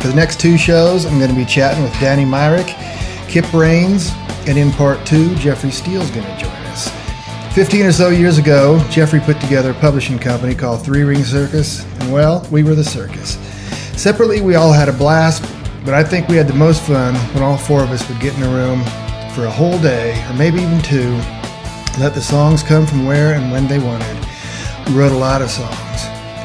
For the next two shows, I'm going to be chatting with Danny Myrick, Kip Raines, and in part two, Jeffrey Steele's going to join us. 15 or so years ago, Jeffrey put together a publishing company called Three Ring Circus, and well, we were the circus. Separately, we all had a blast, but I think we had the most fun when all four of us would get in a room for a whole day, or maybe even two, let the songs come from where and when they wanted. We wrote a lot of songs.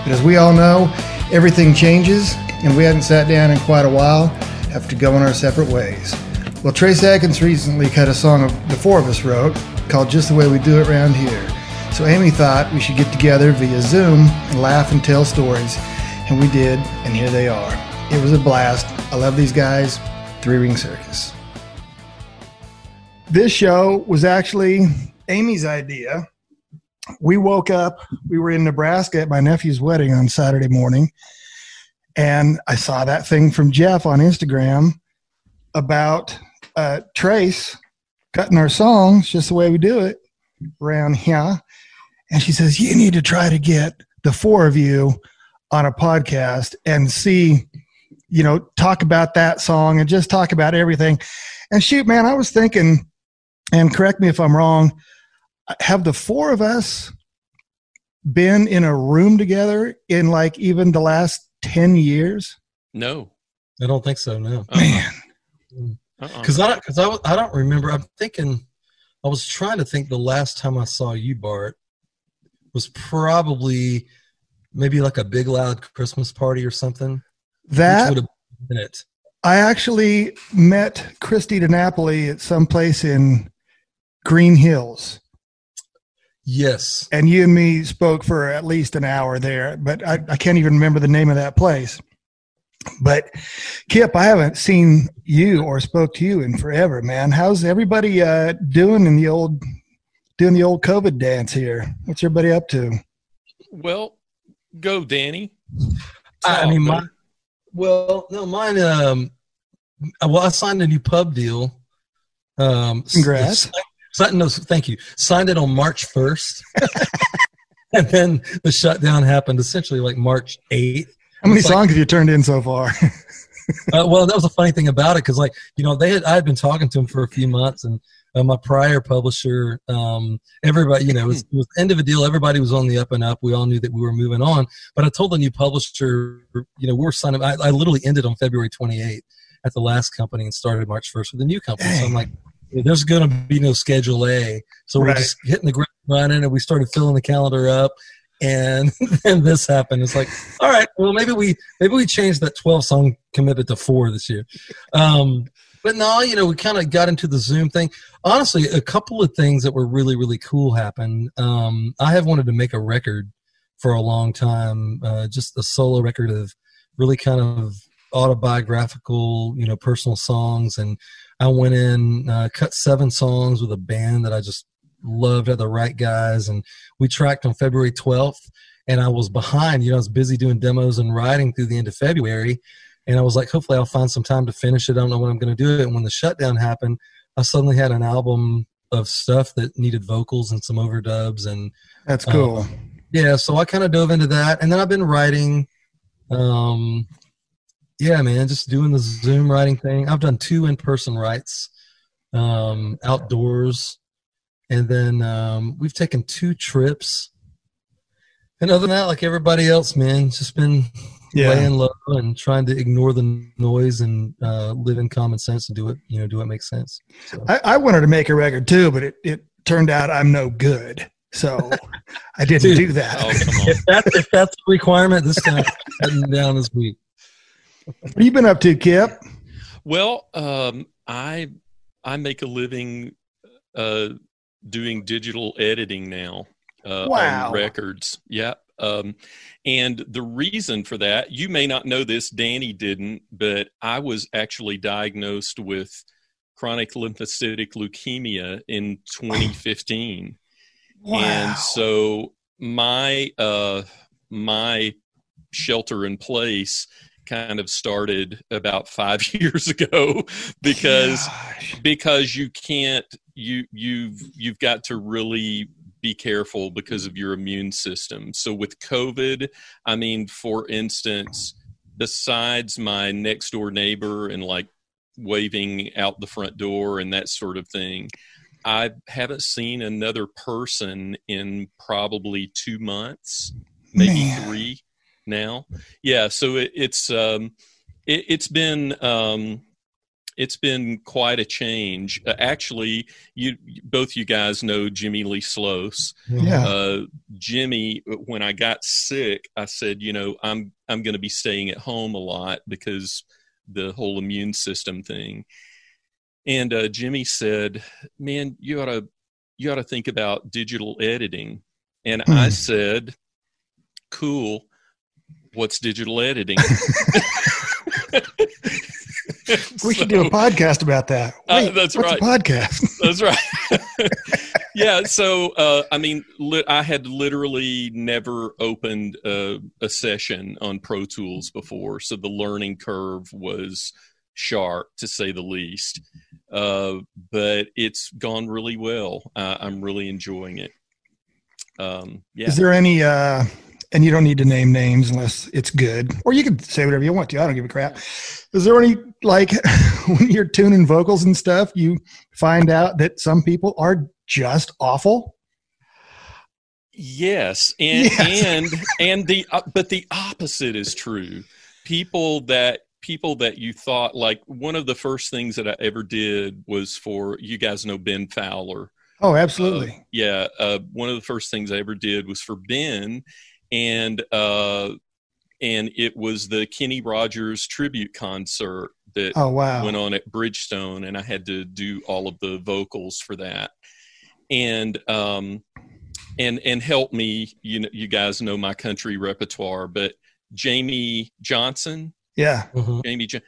But as we all know, everything changes, and we hadn't sat down in quite a while after going our separate ways. Well, Trace Adkins recently cut a song the four of us wrote called Just the Way We Do It Round Here. So Amy thought we should get together via Zoom and laugh and tell stories, and we did, and here they are. It was a blast. I love these guys. Three Ring Circus. This show was actually Amy's idea. We woke up, we were in Nebraska at my nephew's wedding on Saturday morning, and I saw that thing from Jeff on Instagram about uh, Trace cutting our songs just the way we do it around here. And she says, You need to try to get the four of you on a podcast and see, you know, talk about that song and just talk about everything. And shoot, man, I was thinking, and correct me if I'm wrong, have the four of us been in a room together in like even the last 10 years? No. I don't think so. No. Uh-uh. Man, uh-uh. Because I don't, because I, I don't remember. I'm thinking, I was trying to think the last time I saw you, Bart, was probably maybe like a big loud Christmas party or something. that would have been it. I actually met Christy DiNapoli at some place in Green Hills, Yes. and you and me spoke for at least an hour there, but I, I can't even remember the name of that place. But Kip, I haven't seen you or spoke to you in forever, man. How's everybody uh, doing in the old doing the old COVID dance here? What's everybody up to? Well, go, Danny. I mean, my, well, no, mine. Um, well, I signed a new pub deal. Um, Congrats. Signed, no, thank you. Signed it on March first, and then the shutdown happened essentially like March eighth. How many It's like- songs have you turned in so far? Uh, well, that was a funny thing about it because, like, you know, they had I had been talking to them for a few months, and uh, my prior publisher, um, everybody, you know, it was, it was the end of a deal. Everybody was on the up and up. We all knew that we were moving on. But I told the new publisher, you know, we're signing. I, I literally ended on February 28th at the last company and started March 1st with the new company. So I'm like, there's going to be no Schedule A. So we're Right. just hitting the ground running, and we started filling the calendar up. And then this happened. It's like, all right, well, maybe we maybe we changed that 12 song commitment to four this year. Um, but no, you know, we kind of got into the Zoom thing. Honestly, a couple of things that were really, really cool happened. Um, I have wanted to make a record for a long time, uh, just a solo record of really kind of autobiographical, you know, personal songs. And I went in, uh, cut seven songs with a band that I just loved, had the right guys, and we tracked on February 12th. And I was behind, you know, I was busy doing demos and writing through the end of February. And I was like, hopefully I'll find some time to finish it. I don't know when I'm going to do it. And when the shutdown happened, I suddenly had an album of stuff that needed vocals and some overdubs. And That's cool. yeah, so I kind of dove into that. And then I've been writing. Um, yeah, man, just doing the Zoom writing thing. I've done two in person writes um, outdoors. And then um, we've taken two trips. And other than that, like everybody else, man, just been Yeah. laying low and trying to ignore the noise and uh, live in common sense and do it, you know, do what makes sense. So, I, I wanted to make a record too, but it, it turned out I'm no good. So I didn't Dude. do that. Oh, if that's if that's the requirement, this time cutting down this week. What have you been up to, Kip? Well, um, I I make a living uh, doing digital editing now uh, Wow. on records. Yeah, Um, and the reason for that, you may not know this, Danny didn't, but I was actually diagnosed with chronic lymphocytic leukemia in 2015. Wow. And so my uh, my shelter in place kind of started about five years ago because Gosh. because you can't you you've you've got to really be careful because of your immune system so with covid i mean for instance besides my next door neighbor and like waving out the front door and that sort of thing i haven't seen another person in probably two months maybe Man. three now yeah so it, it's um it, it's been um it's been quite a change uh, actually you both you guys know Jimmie Lee Sloas Yeah. uh, Jimmy, when I got sick, I said, you know, I'm I'm going to be staying at home a lot because the whole immune system thing. And uh, Jimmy said, "Man, you ought to you ought to think about digital editing." And I Hmm. said, "Cool. What's digital editing?" we should do a podcast about that. Uh, that's what's right. A podcast. That's right. yeah. So, uh, I mean, li- I had literally never opened a, a session on Pro Tools before, so the learning curve was sharp to say the least. Uh, but it's gone really well. Uh, I'm really enjoying it. Um, yeah. Is there any? Uh And you don't need to name names unless it's good, or you can say whatever you want to. I don't give a crap. Is there any like when you're tuning vocals and stuff, you find out that some people are just awful? Yes, and Yes. and and the uh, but the opposite is true. People that people that you thought like one of the first things that I ever did was for you guys know Ben Fowler. Oh, absolutely. Yeah, uh, one of the first things I ever did was for Ben, and uh, and it was the Kenny Rogers tribute concert that oh, wow. went on at Bridgestone, and I had to do all of the vocals for that, and um, and and help me. You know, you guys know my country repertoire, but Jamey Johnson, yeah, Mhm. Jamey, jo-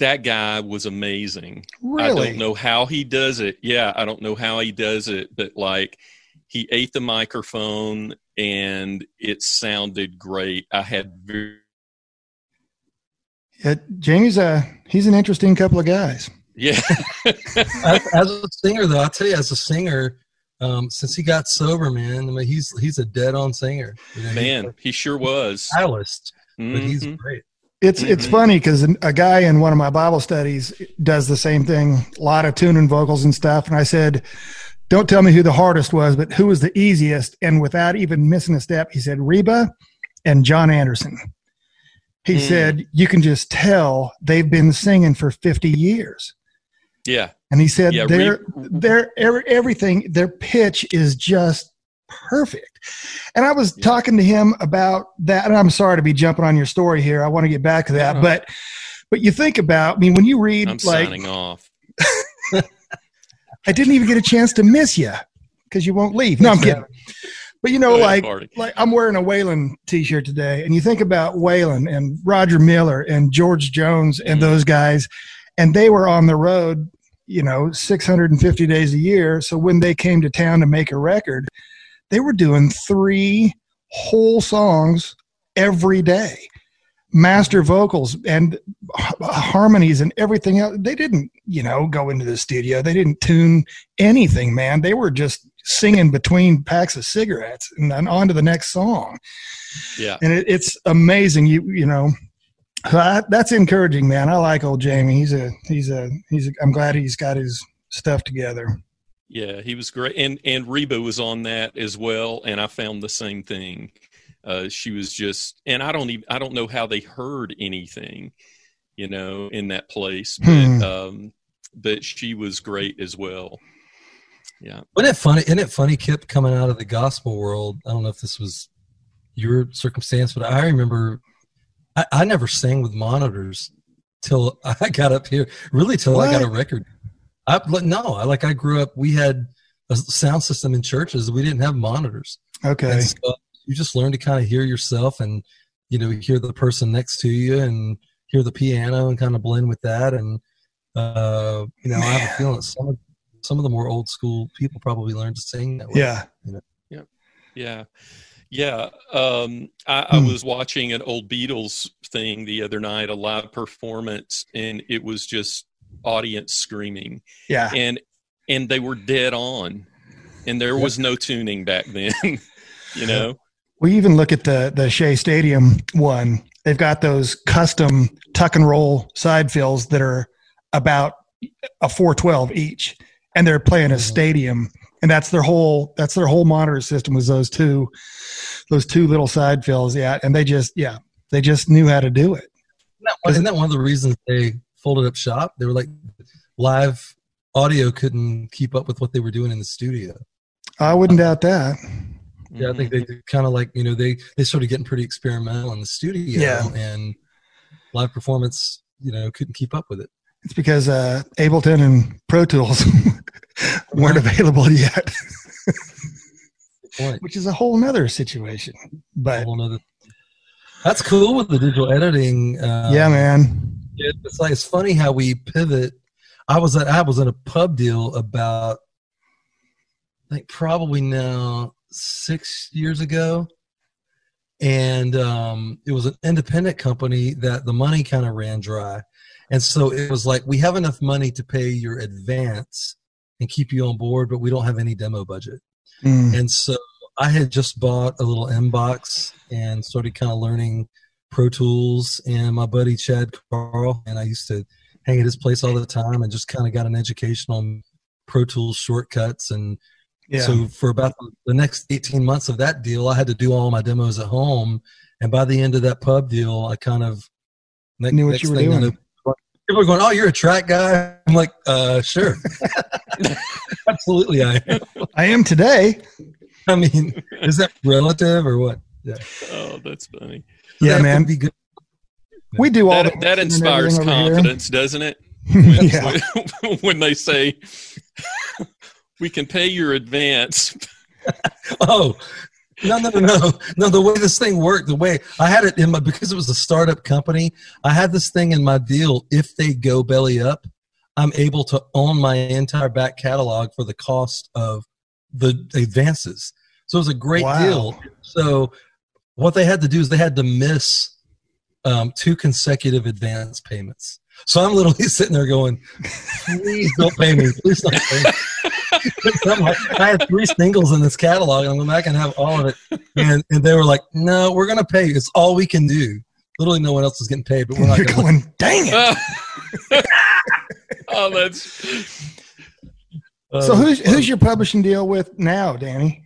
that guy was amazing. really. I don't know how he does it. Yeah, I don't know how he does it, but like he ate the microphone and it sounded great. I had very Yeah, Jamey's a he's an interesting couple of guys. yeah. as, as a singer, though, I'll tell you, as a singer, um, since he got sober, man, I mean, he's he's a dead on singer. You know, he's Man, he sure was. a stylist, but he's Mhm. great. It's it's Mhm. funny because a guy in one of my Bible studies does the same thing, a lot of tuning vocals and stuff. And I said, "Don't tell me who the hardest was, but who was the easiest?" And without even missing a step, he said Reba and John Anderson. He Mm. said you can just tell they've been singing for fifty years. Yeah. And he said Yeah, their Re- their every, everything their pitch is just perfect. And I was Yeah. talking to him about that. And I'm sorry to be jumping on your story here. I want to get back to that, but but you think about. I mean, when you read I'm like signing off. I didn't even get a chance to miss you because you won't leave. No, I'm kidding. But you know, like like I'm wearing a Waylon t-shirt today, and you think about Waylon and Roger Miller and George Jones and Mhm. those guys, and they were on the road, you know, 650 days a year. So when they came to town to make a record, they were doing three whole songs every day, master vocals and harmonies and everything else. They didn't, you know, go into the studio. They didn't tune anything, man. They were just singing between packs of cigarettes and then on to the next song. Yeah. And it, it's amazing. You you know, I, that's encouraging, man. I like old Jamey. He's a he's a he's. A, I'm glad he's got his stuff together. Yeah, he was great, and and Reba was on that as well, and I found the same thing. Uh, she was just, and I don't even, I don't know how they heard anything, you know, in that place, but Hmm. um, but she was great as well. Yeah, Wasn't it funny? Isn't it funny, Kip, coming out of the gospel world? I don't know if this was your circumstance, but I remember I, I never sang with monitors till I got up here. Really, till I got a record. I, no, I like I grew up. We had a sound system in churches. We didn't have monitors. Okay. And so you just learn to kind of hear yourself and you know hear the person next to you and hear the piano and kind of blend with that and uh, you know I have a feeling some of some of the more old school people probably learned to sing that way. Yeah. You know? Yeah. Yeah. Um, I, I Hmm. was watching an old Beatles thing the other night, a live performance, and it was just audience screaming. Yeah. And and they were dead on. And there was no tuning back then. you know? We even look at the the Shea Stadium one. They've got those custom tuck and roll side fills that are about a 412 each, and they're playing a Mhm. stadium, and that's their whole that's their whole monitor system was those two those two little side fills. Yeah, and they just yeah they just knew how to do it. Isn't that, one- isn't that one of the reasons they folded up shop? They were like live audio couldn't keep up with what they were doing in the studio. I wouldn't doubt that. Yeah, I think they kind of like you know they they started getting pretty experimental in the studio, Yeah. and live performance you know couldn't keep up with it. It's because uh, Ableton and Pro Tools weren't available yet, which is a whole nother situation. But whole nother- That's cool with the digital editing. Uh, yeah, man. it- it's like it's funny how we pivot. I was at I was in a pub deal about I think probably now six years ago, and um, it was an independent company that the money kind of ran dry, and so it was like we have enough money to pay your advance and keep you on board, but we don't have any demo budget. Mm. And so I had just bought a little Mbox and started kind of learning Pro Tools. And my buddy Chad Carl and I used to hang at his place all the time and just kind of got an education on Pro Tools shortcuts. And Yeah. so for about the next 18 months of that deal, I had to do all my demos at home. And by the end of that pub deal, I kind of ne- Knew what next you were thing I doing. know, People are going, "Oh, you're a track guy." I'm like, "Uh, sure, absolutely, I am." I am today. I mean, is that relative or what? Yeah. Oh, that's funny. Yeah, have to man. Be good. We do all That, the that inspires everything over here. confidence, doesn't it? yeah. When, when they say, we can pay your advance. Oh, no, no, no, no, no. The way this thing worked, the way I had it in my because it was a startup company, I had this thing in my deal. If they go belly up, I'm able to own my entire back catalog for the cost of the advances. So it was a great Wow. deal. So what they had to do is they had to miss um, two consecutive advance payments. So I'm literally sitting there going, "Please don't pay me. Please don't pay me." So I'm like, I had three singles in this catalog, and I'm going back and have all of it. And, and they were like, "No, we're going to pay you. It's all we can do. Literally, no one else is getting paid, but we're not You're going." to going, dang it. oh, that's So who's who's your publishing deal with now, Danny?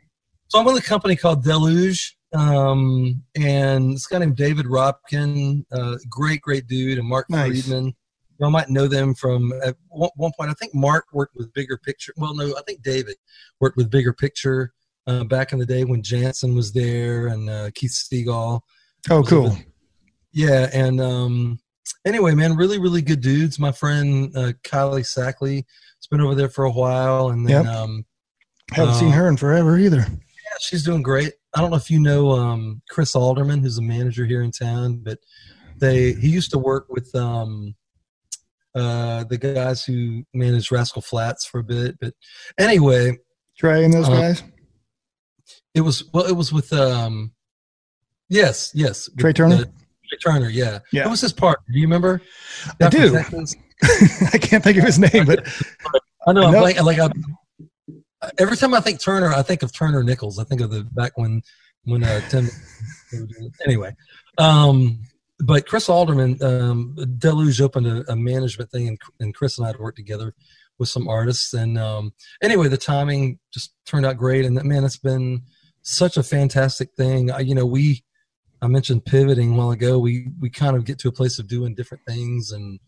So I'm with a company called Deluge, um, and this guy named David Robkin, uh, great, great dude, and Mark Nice. Friedman. You might know them from at one, one point. I think Mark worked with Bigger Picture. Well, no, I think David worked with Bigger Picture uh, back in the day when Jansen was there and uh, Keith Stegall. Oh, cool. Yeah, and um, anyway, man, really, really good dudes. My friend uh, Kylie Sackley has been over there for a while, and then Yep. um, Haven't seen her in forever either. yeah, she's doing great. I don't know if you know um, Chris Alderman, who's a manager here in town, but they he used to work with um, uh, the guys who managed Rascal Flatts for a bit. But anyway, Trey and those Uh, guys. it was well, it was with um, yes, yes, Trey Turner? uh, Trey Turner, yeah. Yeah. It was his part. Do you remember? I from do. I can't think of his name, but I know. I'm like, like I, every time I think Turner, I think of Turner Nichols. I think of the back when when uh, Tim. anyway, um, but Chris Alderman, um, Deluge opened a, a management thing, and, and Chris and I had worked together with some artists. And um, anyway, the timing just turned out great. And man, it's been such a fantastic thing. I, you know, we I mentioned pivoting a while ago. We we kind of get to a place of doing different things and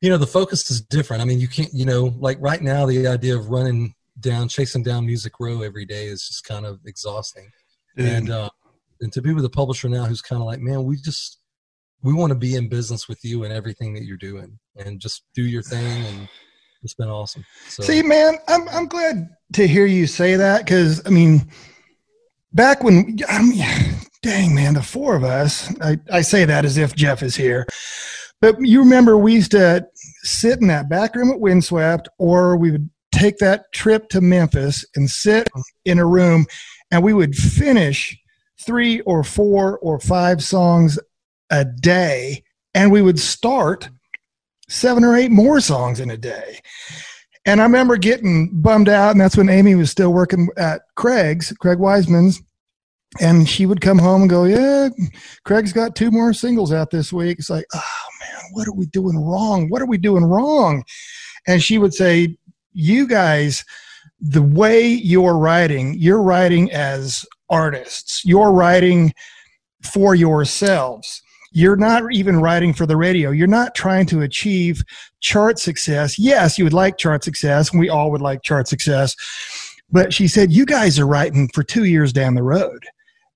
you know the focus is different i mean you can't you know like right now the idea of running down chasing down music row every day is just kind of exhausting and uh and to be with a publisher now who's kind of like man we just we want to be in business with you and everything that you're doing and just do your thing and it's been awesome so See, man, I'm I'm glad to hear you say that because I mean, back when I mean, dang man, the four of us. I, I say that as if Jeff is here, but you remember we used to sit in that back room at Windswept, or we would take that trip to Memphis and sit in a room, and we would finish three or four or five songs a day, and we would start seven or eight more songs in a day. And I remember getting bummed out, and that's when Amy was still working at Craig's, Craig Wiseman's. And she would come home and go, Yeah, Craig's got two more singles out this week. It's like, Oh man, what are we doing wrong? What are we doing wrong? And she would say, You guys, the way you're writing, you're writing as artists, you're writing for yourselves you're not even writing for the radio. You're not trying to achieve chart success. Yes, you would like chart success, we all would like chart success. But she said, You guys are writing for two years down the road.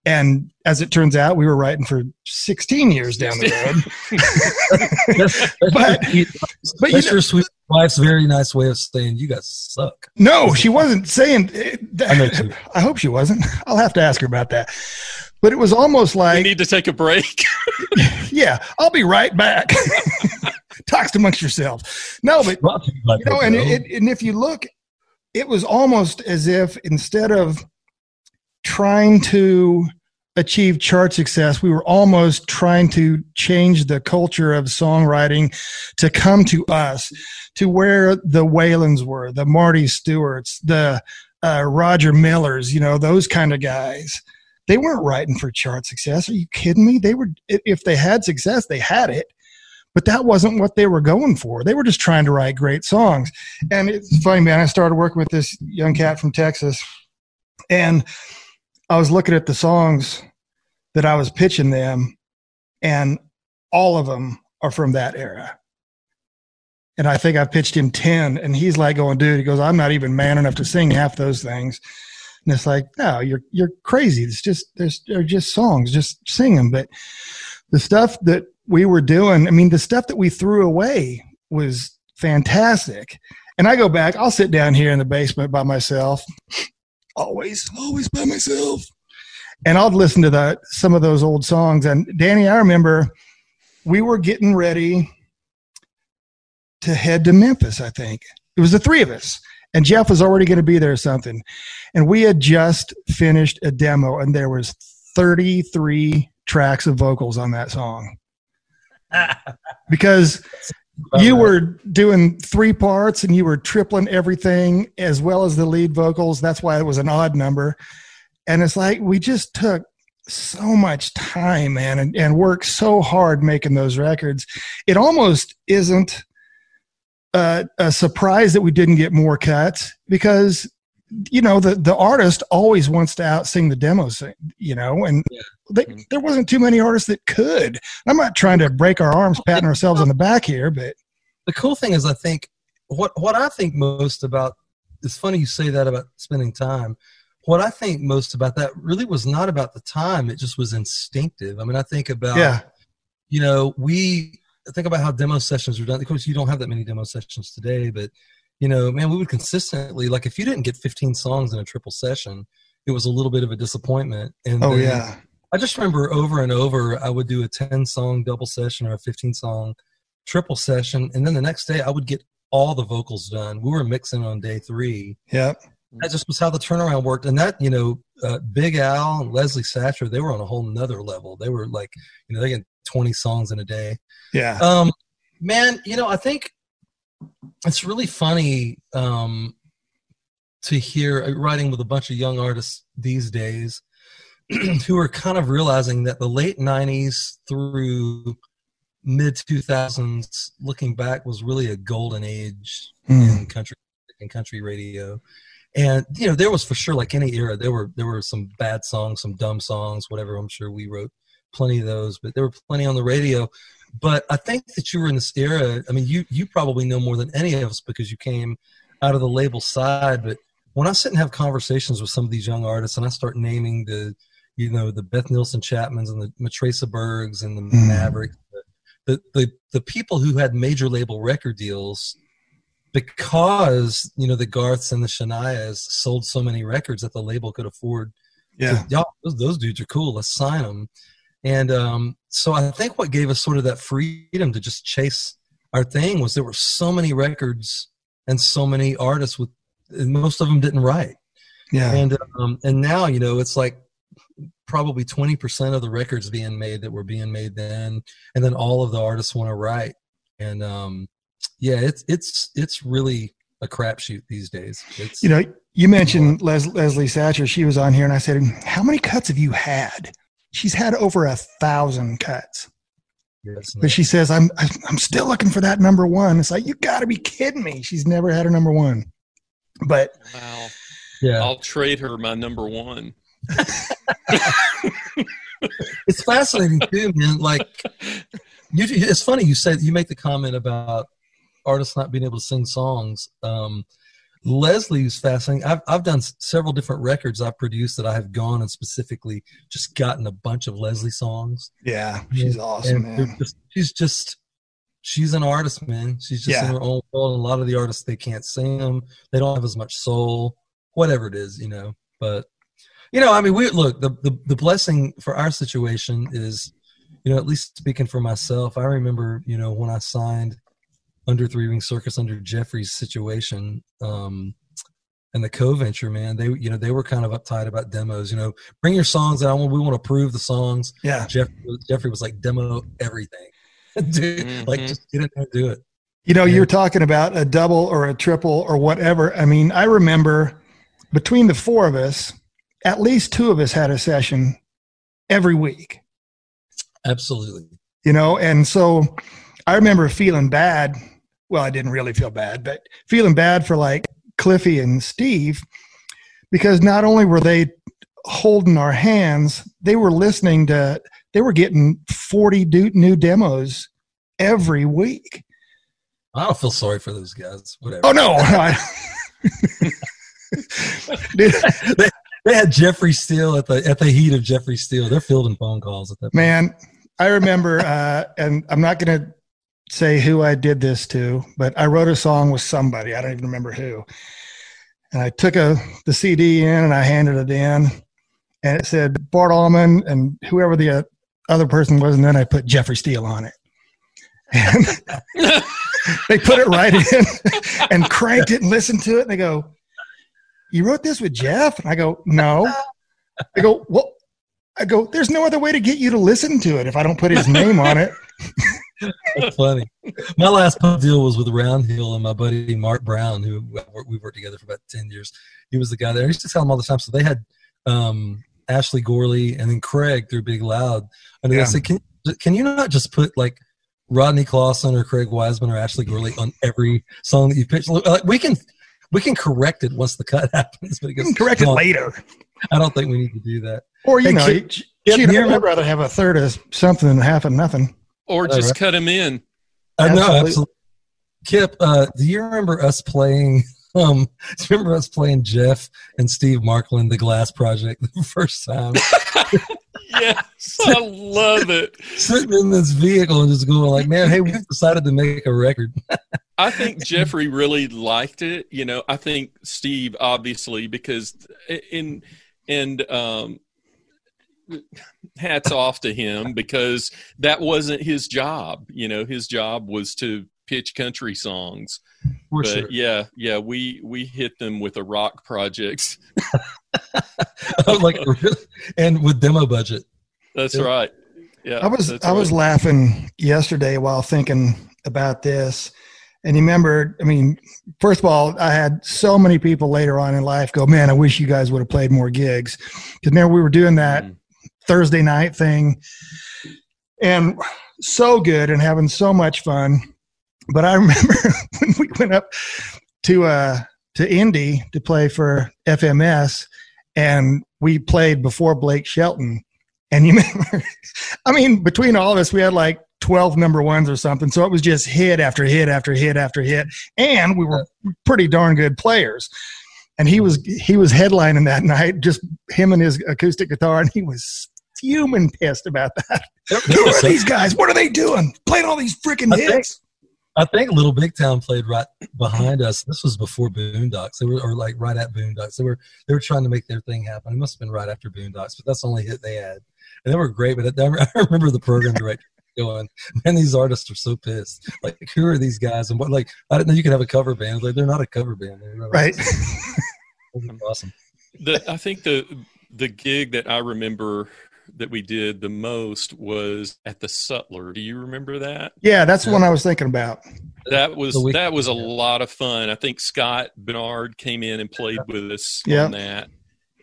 And as it turns out, we were writing for 16 years down the road. but, but that's you know, your sweet wife's very nice way of saying you guys suck. No, she wasn't saying eh, that. I, I hope she wasn't. I'll have to ask her about that. But it was almost like we need to take a break. yeah, I'll be right back. Talks amongst yourselves. No, but you know, and, it, and if you look, it was almost as if instead of trying to achieve chart success, we were almost trying to change the culture of songwriting to come to us, to where the Waylons were, the Marty Stuarts, the uh, Roger Millers, you know, those kind of guys they weren't writing for chart success. Are you kidding me? They were, if they had success, they had it, but that wasn't what they were going for. They were just trying to write great songs. And it's funny, man. I started working with this young cat from Texas, and I was looking at the songs that I was pitching them, and all of them are from that era. And I think I pitched him 10, and he's like going, dude, he goes, I'm not even man enough to sing half those things. And it's like, no, you're you're crazy. It's just there's they're just songs, just sing them. But the stuff that we were doing, I mean, the stuff that we threw away was fantastic. And I go back, I'll sit down here in the basement by myself, always, always by myself. And I'd listen to that some of those old songs. And Danny, I remember we were getting ready to head to Memphis, I think. It was the three of us and Jeff was already going to be there or something. And we had just finished a demo and there was 33 tracks of vocals on that song. because you were doing three parts and you were tripling everything as well as the lead vocals. That's why it was an odd number. And it's like we just took so much time, man, and, and worked so hard making those records. It almost isn't uh, a surprise that we didn't get more cuts because you know the the artist always wants to out sing the demos you know and yeah. they, mm-hmm. there wasn't too many artists that could i'm not trying to break our arms patting ourselves on the back here but the cool thing is i think what what i think most about it's funny you say that about spending time what i think most about that really was not about the time it just was instinctive i mean i think about yeah you know we think about how demo sessions were done. Of course, you don't have that many demo sessions today, but you know, man, we would consistently like if you didn't get 15 songs in a triple session, it was a little bit of a disappointment. And oh yeah, I just remember over and over, I would do a 10 song double session or a 15 song triple session, and then the next day I would get all the vocals done. We were mixing on day three. Yep. That just was how the turnaround worked, and that you know, uh, Big Al and Leslie Satcher, they were on a whole nother level. They were like, you know, they get 20 songs in a day. Yeah. Um, man, you know, I think it's really funny um, to hear uh, writing with a bunch of young artists these days who are kind of realizing that the late 90s through mid 2000s looking back was really a golden age mm. in country in country radio and you know there was for sure like any era there were there were some bad songs some dumb songs whatever i'm sure we wrote plenty of those, but there were plenty on the radio. But I think that you were in this era. I mean, you you probably know more than any of us because you came out of the label side. But when I sit and have conversations with some of these young artists, and I start naming the, you know, the Beth Nielsen Chapmans and the Matraca Bergs and the mm. Mavericks, the, the the people who had major label record deals because you know the Garths and the Shanias sold so many records that the label could afford Yeah. y'all, those, those dudes are cool. Let's sign them. And um, so I think what gave us sort of that freedom to just chase our thing was there were so many records and so many artists with, most of them didn't write. Yeah. And um, and now you know it's like probably twenty percent of the records being made that were being made then, and then all of the artists want to write. And um, yeah, it's it's it's really a crapshoot these days. It's, You know, you mentioned Les- Leslie Satcher. She was on here, and I said, "How many cuts have you had?" She's had over a thousand cuts, it's but she says, "I'm I'm still looking for that number one." It's like you got to be kidding me. She's never had a number one, but Wow. yeah, I'll trade her my number one. it's fascinating too, man. Like, you, it's funny you said you make the comment about artists not being able to sing songs. Um, Leslie was fascinating. I've I've done several different records I've produced that I have gone and specifically just gotten a bunch of Leslie songs. yeah, she's awesome, And man. just- she's just she's an artist, man. She's just Yeah. in her own world. A lot of the artists they can't sing them. They don't have as much soul, whatever it is, you know. But you know, I mean, we look the the the blessing for our situation is, you know, at least speaking for myself, I remember, you know, when I signed under Three Ring Circus under Jeffrey's situation. Um, and the co-venture man they you know they were kind of uptight about demos you know bring your songs out we want to prove the songs Yeah, Jeffrey, Jeffrey was like, demo everything. Dude, like Mhm. just get in there and do it. You know, Yeah. you're talking about a double or a triple or whatever. I mean, I remember between the four of us, at least two of us had a session every week, Absolutely. you know, and so I remember feeling bad. Well, I didn't really feel bad, but feeling bad for like Cliffy and Steve because not only were they holding our hands, they were listening to, they were getting 40 new demos every week. I don't feel sorry for those guys. Whatever. Oh, no. Dude, They had Jeffrey Steele at the at the heat of Jeffrey Steele. They're fielding phone calls at that point. man, I remember, uh, and I'm not going to say who I did this to, but I wrote a song with somebody. I don't even remember who. And I took a the CD in and I handed it in, and it said Bart Allmand and whoever the uh, other person was, and then I put Jeffrey Steele on it. And they put it right in and cranked it and listened to it, and they go, "You wrote this with Jeff?" And I go, "No." I go, "Well." I go, there's no other way to get you to listen to it if I don't put his name on it. That's funny. My last pub deal was with Roundhill and my buddy Mark Brown, who we worked together for about ten years. He was the guy there. I used to tell him all the time. So they had um, Ashley Gorley and then Craig through Big Loud. And Yeah. I said, can, can you not just put like Rodney Clawson or Craig Wiseman or Ashley Gorley on every song that you pitch? Like, we can we can correct it once the cut happens. But You goes, can correct it later. I don't think we need to do that. Or, you Hey, know, you- Kip, shoot, do you I'd rather have a third of something than half of nothing. Or just right. cut him in. I know, Absolutely. absolutely. Kip, uh, do you remember us playing? Um, do you remember us playing Jeff and Steve Markland, the Glass Project, the first time? Yes, I love it. Sitting in this vehicle and just going like, "Man, hey, we've decided to make a record." I think Jeffrey really liked it. You know, I think Steve obviously because in and um hats off to him because that wasn't his job. You know, his job was to pitch country songs. For but sure. yeah, yeah, we we hit them with a rock project. like, and with demo budget. That's Yeah. right. Yeah, I was that's I was laughing yesterday while thinking about this. And you remember, I mean, first of all, I had so many people later on in life go, man, I wish you guys would have played more gigs. Because remember, we were doing that Mm. Thursday night thing and so good and having so much fun. But I remember when we went up to uh to Indy to play for FMS and we played before Blake Shelton. And you remember, I mean, between all of us, we had like 12 number ones or something. So it was just hit after hit after hit after hit. And we were pretty darn good players. And he was he was headlining that night, just him and his acoustic guitar, and he was fuming pissed about that. Who are these guys? What are they doing? Playing all these freaking I think- hits. I think Little Big Town played right behind us. This was before Boondocks. They were, or like right at Boondocks. They were, they were trying to make their thing happen. It must have been right after Boondocks, but that's the only hit they had, and they were great. But I remember the program director going, "Man, these artists are so pissed. Like, who are these guys? And what? Like, I didn't know you could have a cover band. Like, they're not a cover band, right?" awesome. The I think the the gig that I remember that we did the most was at the Sutler. Do you remember that? Yeah, that's the one I was thinking about. That was that was a lot of fun. I think Scott Bernard came in and played with us yeah. on that.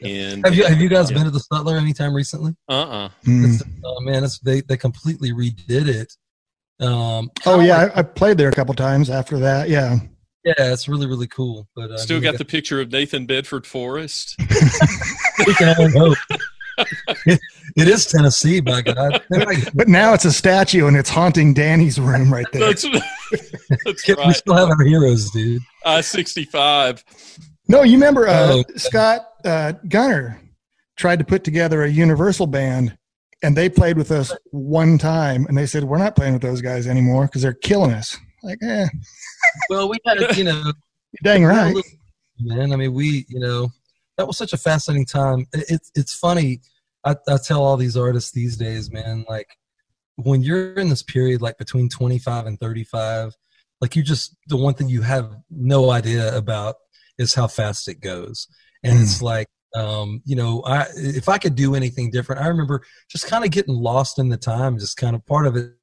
And have you have you guys yeah. been to the Sutler anytime recently? Uh uh-uh. uh mm. Oh man, it's, they they completely redid it. Um, oh yeah, like, I, I, played there a couple times after that. Yeah. Yeah, it's really really cool. But uh, still got, got the picture of Nathan Bedford Forrest. we can only hope. it, it is Tennessee, by God. but now it's a statue and it's haunting Danny's room right there. that's, that's right. We still have our heroes, dude. I uh, 65. No, you remember uh, oh. Scott uh, Gunner tried to put together a Universal band and they played with us one time and they said, We're not playing with those guys anymore because they're killing us. Like, eh. Well, we had, you know, dang right. Man, I mean, we, you know, that was such a fascinating time. It's it's funny. I, I tell all these artists these days, man, like when you're in this period, like between 25 and 35, like you just the one thing you have no idea about is how fast it goes, and mm. it's like um, you know, I if I could do anything different, I remember just kind of getting lost in the time, just kind of part of it,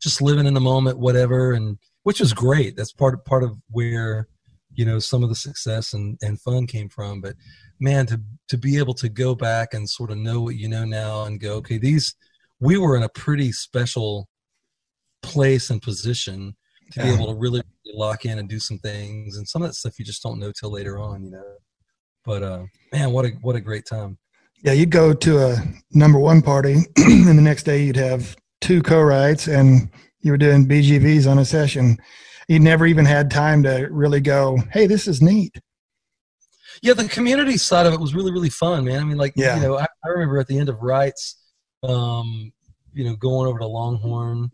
just living in the moment, whatever, and which was great. That's part of part of where you know some of the success and, and fun came from. But man, to to be able to go back and sort of know what you know now and go, okay, these we were in a pretty special place and position to yeah. be able to really lock in and do some things and some of that stuff you just don't know till later on, you know. But uh man, what a what a great time. Yeah, you'd go to a number one party and the next day you'd have two co-writes and you were doing BGVs on a session. You never even had time to really go, hey, this is neat yeah, the community side of it was really really fun, man. I mean, like yeah. you know, I, I remember at the end of writes, um, you know, going over to Longhorn,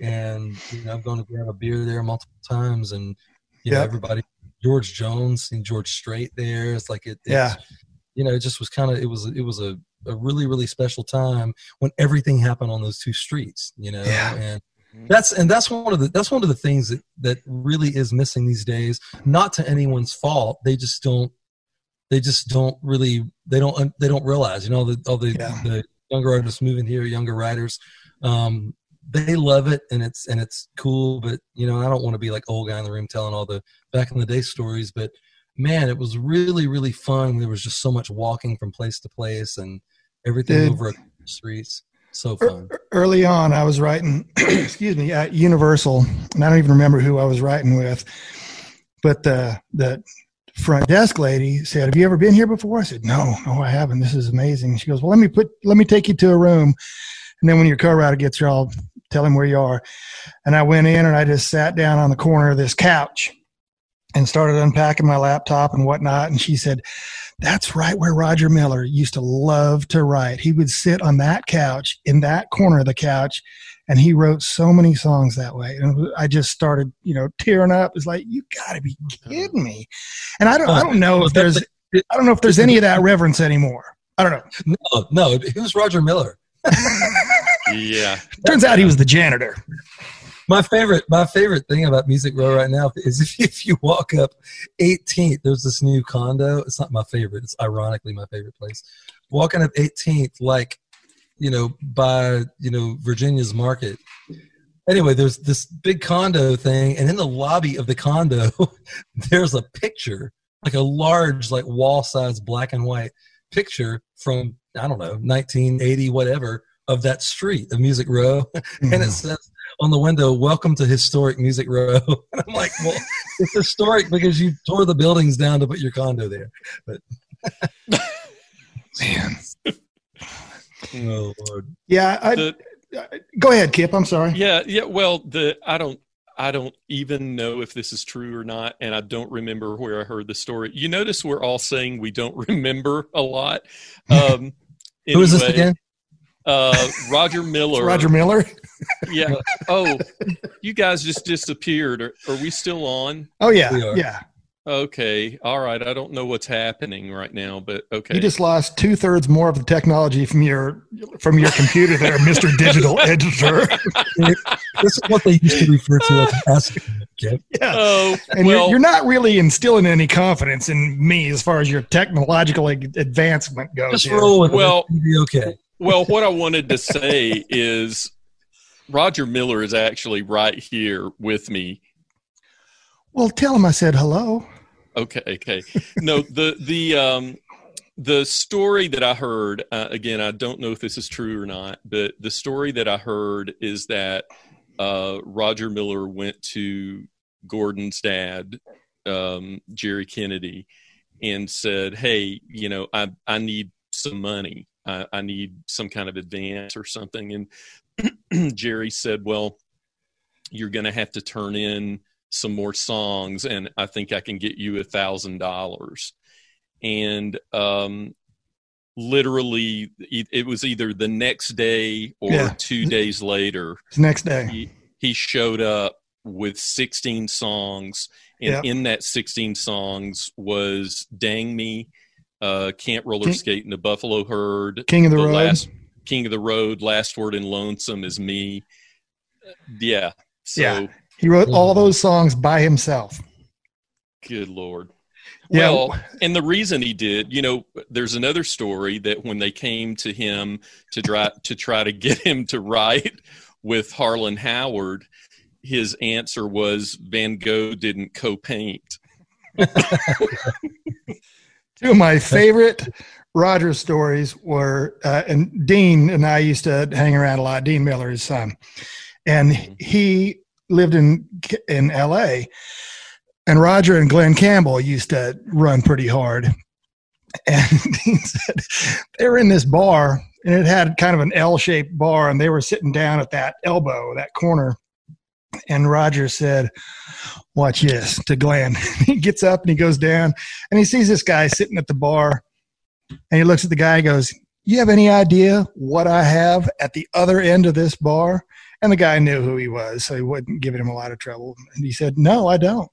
and you know, I've gone to grab a beer there multiple times, and you know, everybody, George Jones and George Strait there. It's like it, yeah, you know, it just was kind of it was it was a a really really special time when everything happened on those two streets, you know, yeah. and that's and that's one of the that's one of the things that that really is missing these days not to anyone's fault they just don't they just don't really they don't they don't realize you know the, all the, yeah. the younger artists moving here younger writers um, they love it and it's and it's cool but you know i don't want to be like old guy in the room telling all the back in the day stories but man it was really really fun there was just so much walking from place to place and everything Dude, over the streets. So fun. early on i was writing excuse me at universal and i don't even remember who i was writing with but the the front desk lady said, "Have you ever been here before?" I said, "No, no, I haven't. This is amazing." She goes, "Well, let me put, let me take you to a room, and then when your co-writer gets here, I'll tell him where you are." And I went in and I just sat down on the corner of this couch and started unpacking my laptop and whatnot. And she said, "That's right where Roger Miller used to love to write. He would sit on that couch in that corner of the couch." And he wrote so many songs that way. And i just started you know tearing up. It's like you gotta be kidding me. And i don't i don't know if there's i don't know if there's any of that reverence anymore. I don't know. No no it was roger miller. Yeah. Turns out he was the janitor. My favorite my favorite thing about music row right now is if, if you walk up 18th there's this new condo. It's not my favorite. It's ironically my favorite place. Walking up 18th like you know, by, you know, Virginia's market. Anyway, there's this big condo thing, and in the lobby of the condo, there's a picture, like a large, like wall size black and white picture from, I don't know, 1980, whatever, of that street, the Music Row. Mm-hmm. and it says on the window, Welcome to Historic Music Row. And I'm like, Well, it's historic because you tore the buildings down to put your condo there. But man. Oh Lord. Yeah, I, the, go ahead, Kip. I'm sorry. Yeah, yeah. Well, the I don't I don't even know if this is true or not, and I don't remember where I heard the story. You notice we're all saying we don't remember a lot. Um, anyway, Who is this again? Uh, Roger Miller. Roger Miller. yeah. Oh, you guys just disappeared. Are, are we still on? Oh yeah, yeah. Okay. All right. I don't know what's happening right now, but okay. You just lost two thirds more of the technology from your from your computer there, Mister Digital Editor. This is what they used to refer to as an estimate, Yeah. oh, And well, you're, you're not really instilling any confidence in me as far as your technological advancement goes. Just here. roll with Well- it. It'll be okay. well, what I wanted to say is Roger Miller is actually right here with me. Well, tell him I said hello. Okay, okay. No, the the um the story that I heard uh, again, I don't know if this is true or not, but the story that I heard is that uh, Roger Miller went to Gordon's dad, um, Jerry Kennedy, and said, "Hey, you know, I I need some money. I, I need some kind of advance or something." And Jerry said, "Well, you're going to have to turn in." Some more songs and i think i can get you a thousand dollars and um literally it was either the next day or Yeah. two days later It's next day. he, he showed up with 16 songs and Yep. in that 16 songs was dang me uh can't roller King- skate in the buffalo herd King of the, road. last king of the road last word in lonesome is me yeah so Yeah. He wrote all those songs by himself. Good Lord. Yeah. Well, and the reason he did, you know, there's another story that when they came to him to try to try to get him to write with Harlan Howard, his answer was Van Gogh didn't co-paint. Two of my favorite Roger stories were, uh, and Dean and I used to hang around a lot. Dean Miller, his son, and he lived in in L.A. And Roger and Glen Campbell used to run pretty hard. And Dean said they were in this bar, and it had kind of an L-shaped bar, and they were sitting down at that elbow, that corner. And Roger said, "Watch this." To Glen, he gets up and he goes down, and he sees this guy sitting at the bar and he looks at the guy and goes you have any idea what i have at the other end of this bar and the guy knew who he was so he wasn't giving him a lot of trouble. And he said no i don't.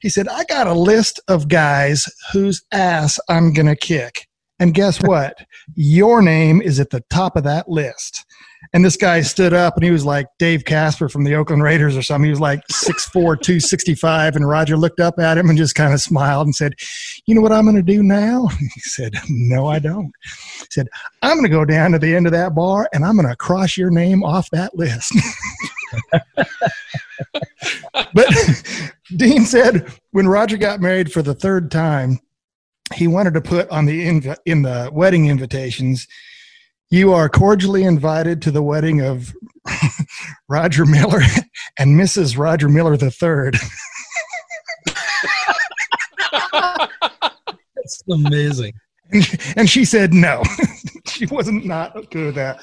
He said i got a list of guys whose ass i'm going to kick. And guess what? Your name is at the top of that list and this guy stood up and he was like Dave Casper from the Oakland Raiders or something. He was like 6'4, 265. And Roger looked up at him and just kind of smiled and said, You know what I'm going to do now? He said, No, I don't. He said, I'm going to go down to the end of that bar and I'm going to cross your name off that list. but Dean said when Roger got married for the third time, he wanted to put on the inv- in the wedding invitations you are cordially invited to the wedding of Roger Miller and Mrs. Roger Miller III. That's amazing. And, and she said no. she wasn't not okay with that.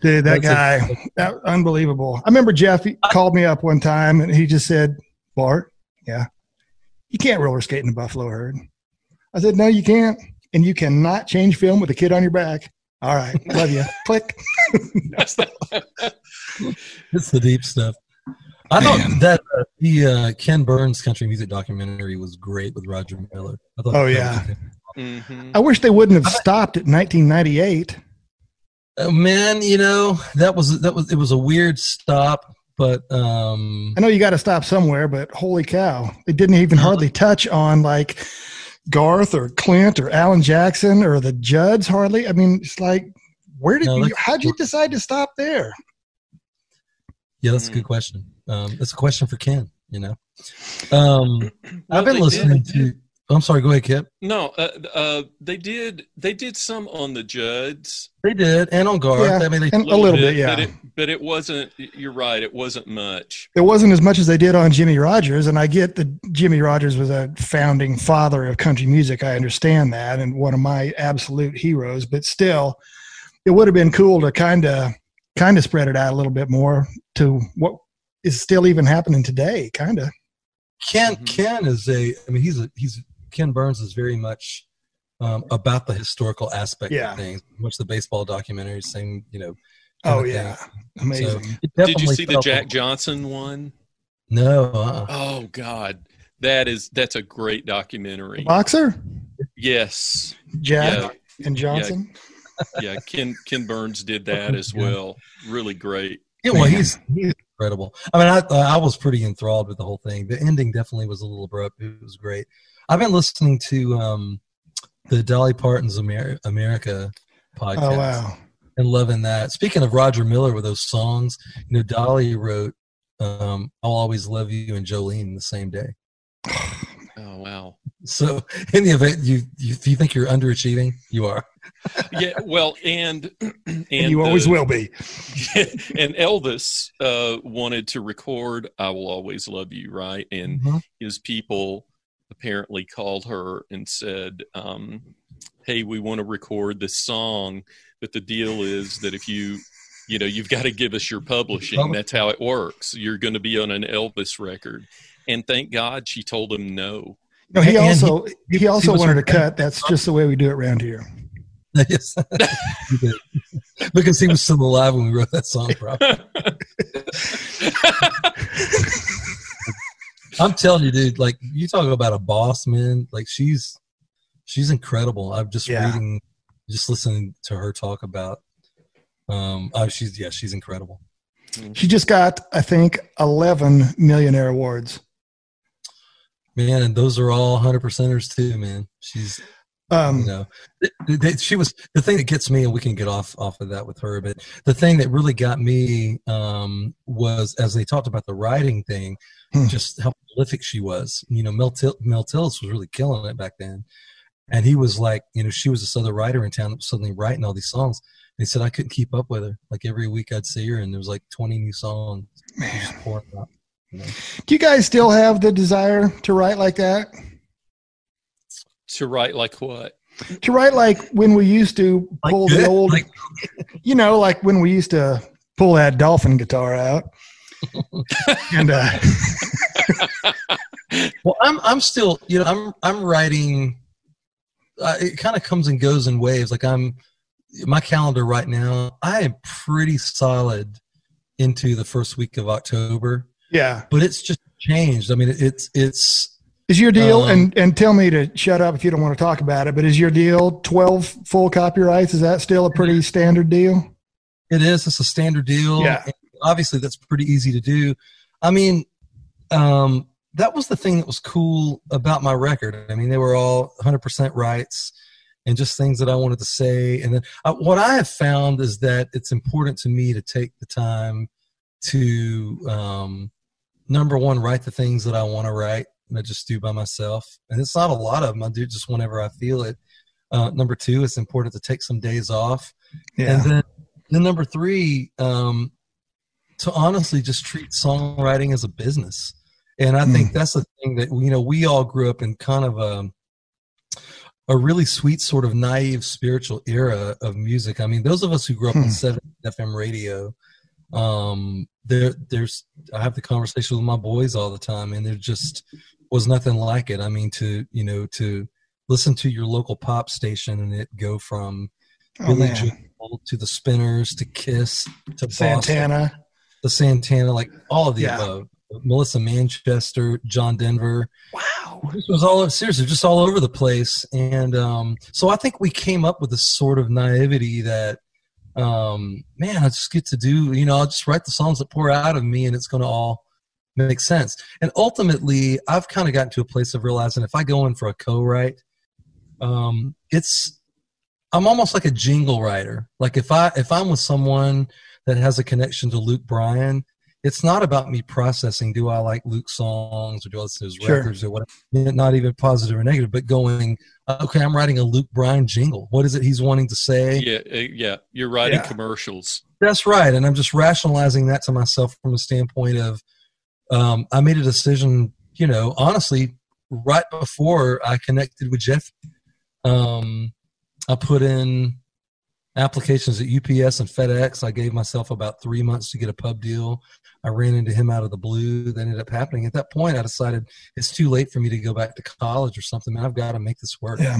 Dude, that That's a- guy, that, unbelievable. I remember Jeff he called me up one time and he just said, Bart, yeah, you can't roller skate in the Buffalo herd. I said, no, you can't. And you cannot change film with a kid on your back. All right, love you. Click. That's the- It's the deep stuff. I thought that uh, the uh, Ken Burns country music documentary was great with Roger Miller. I thought Oh, yeah. was- Mhm. I wish they wouldn't have stopped at 1998. Uh, man, you know that was that was it was a weird stop, but um, I know you got to stop somewhere, but holy cow, they didn't even hardly touch on like Garth or Clint or Alan Jackson or the Judds. Hardly. I mean, it's like, where did No, you? How'd you decide to stop there? yeah, that's a good question. Um, that's a question for Ken. You know, um, Well, I've been listening did- to. I'm sorry. Go ahead, Kip. No, uh, uh, they did. They did some on the Judds. They did, and on Garth. Yeah, I mean, they, and a little bit, but yeah. it, but it wasn't. You're right. It wasn't much. It wasn't as much as they did on Jimmie Rodgers, and I get that Jimmie Rodgers was a founding father of country music. I understand that, and one of my absolute heroes. But still, it would have been cool to kind of kind of spread it out a little bit more to what is still even happening today. Kind of. Ken Mhm. Ken is a. I mean, he's a he's Ken Burns is very much um, about the historical aspect Yeah. of things. Much the baseball documentaries, same you know. Oh yeah, thing. amazing. So Did you see the felt- Jack Johnson one? No, uh-uh. Oh God, that is that's a great documentary. Boxer, Yes, Jack yeah, and Johnson. yeah. Ken Ken Burns did that as well. Really great. Yeah, well, he's he's incredible. I mean, I I was pretty enthralled with the whole thing. The ending definitely was a little abrupt. It was great. I've been listening to um, the Dolly Parton's Amer- America podcast Oh wow, and loving that. Speaking of Roger Miller with those songs, you know, Dolly wrote um, "I'll Always Love You" and Jolene the same day. Oh wow. So, in the event you you, if you think you're underachieving, you are. Yeah. Well, and and, and you always will be. and Elvis uh, wanted to record "I Will Always Love You," right? And Mhm. his people apparently called her and said, um, "Hey, we want to record this song, but the deal is that if you, you know, you've got to give us your publishing. That's how it works. You're going to be on an Elvis record." And thank God she told him no. No, he And also he, he also was wanted to cut. That's just the way we do it around here. yes, He because he was still alive when we wrote that song. Probably. I'm telling you, dude. Like you talk about a boss, man. Like she's she's incredible. I'm just Yeah. reading, just listening to her talk about. Um, oh, she's yeah, she's incredible. She just got, I think, eleven Million-Air awards. Man, and those are all hundred percenters too, man. She's Um, you know th- th- th- she was the thing that gets me and we can get off off of that with her but the thing that really got me um was as they talked about the writing thing Hmm. just how prolific she was you know mel, Til- mel tillis was really killing it back then and he was like you know she was this other writer in town that was suddenly writing all these songs and he said i couldn't keep up with her like every week i'd see her and there was like 20 new songs She was out you know? do you guys still have the desire to write like that? to write like what? To write like when we used to pull good? the old, Like- you know, like when we used to pull that dolphin guitar out. And uh, Well, I'm I'm still you know I'm I'm writing. Uh, it kind of comes and goes in waves. Like I'm my calendar right now. I am pretty solid into the first week of October, yeah, but it's just changed. I mean, it's it's is your deal? Um, and and tell me to shut up if you don't want to talk about it. But is your deal twelve full copyrights? Is that still a pretty standard deal? it is it's a standard deal. Yeah. Obviously, that's pretty easy to do. I mean, um, that was the thing that was cool about my record. I mean, they were all 100% rights and just things that I wanted to say. And then uh, what I have found is that it's important to me to take the time to, um, number one, write the things that I want to write and I just do by myself. And it's not a lot of them. I do just whenever I feel it. Uh, number two, it's important to take some days off. Yeah, And then, then number three, um, to honestly just treat songwriting as a business. And I think that's the thing that you know we all grew up in kind of a a really sweet sort of naive spiritual era of music. I mean, those of us who grew up Hmm. on seven FM radio, um, there there's I have the conversation with my boys all the time, and there just was nothing like it. I mean, to you know to listen to your local pop station and it go from oh Billy Joel to the Spinners to Kiss to Boston, Santana. to Santana, like all of the Yeah. above. Melissa Manchester, John Denver. Wow. This was all seriously just all over the place, and um, so I think we came up with a sort of naivety that, um, man, I just get to do. You know, I'll just write the songs that pour out of me, and it's going to all make sense. And ultimately, I've kind of gotten to a place of realizing if I go in for a co-write, um, it's I'm almost like a jingle writer. Like if I if I'm with someone that has a connection to Luke Bryan, it's not about me processing. Do I like Luke's songs or do I listen to his Sure. records or whatever? Not even positive or negative, but going, okay, I'm writing a Luke Bryan jingle. What is it he's wanting to say? Yeah, uh, yeah. You're writing Yeah. commercials. That's right. And I'm just rationalizing that to myself from a standpoint of um, I made a decision, you know, honestly, right before I connected with Jeff. Um, I put in applications at UPS and FedEx. I gave myself about three months to get a pub deal. I ran into him out of the blue. That ended up happening. At that point, I decided it's too late for me to go back to college or something. Man, I've got to make this work. Yeah.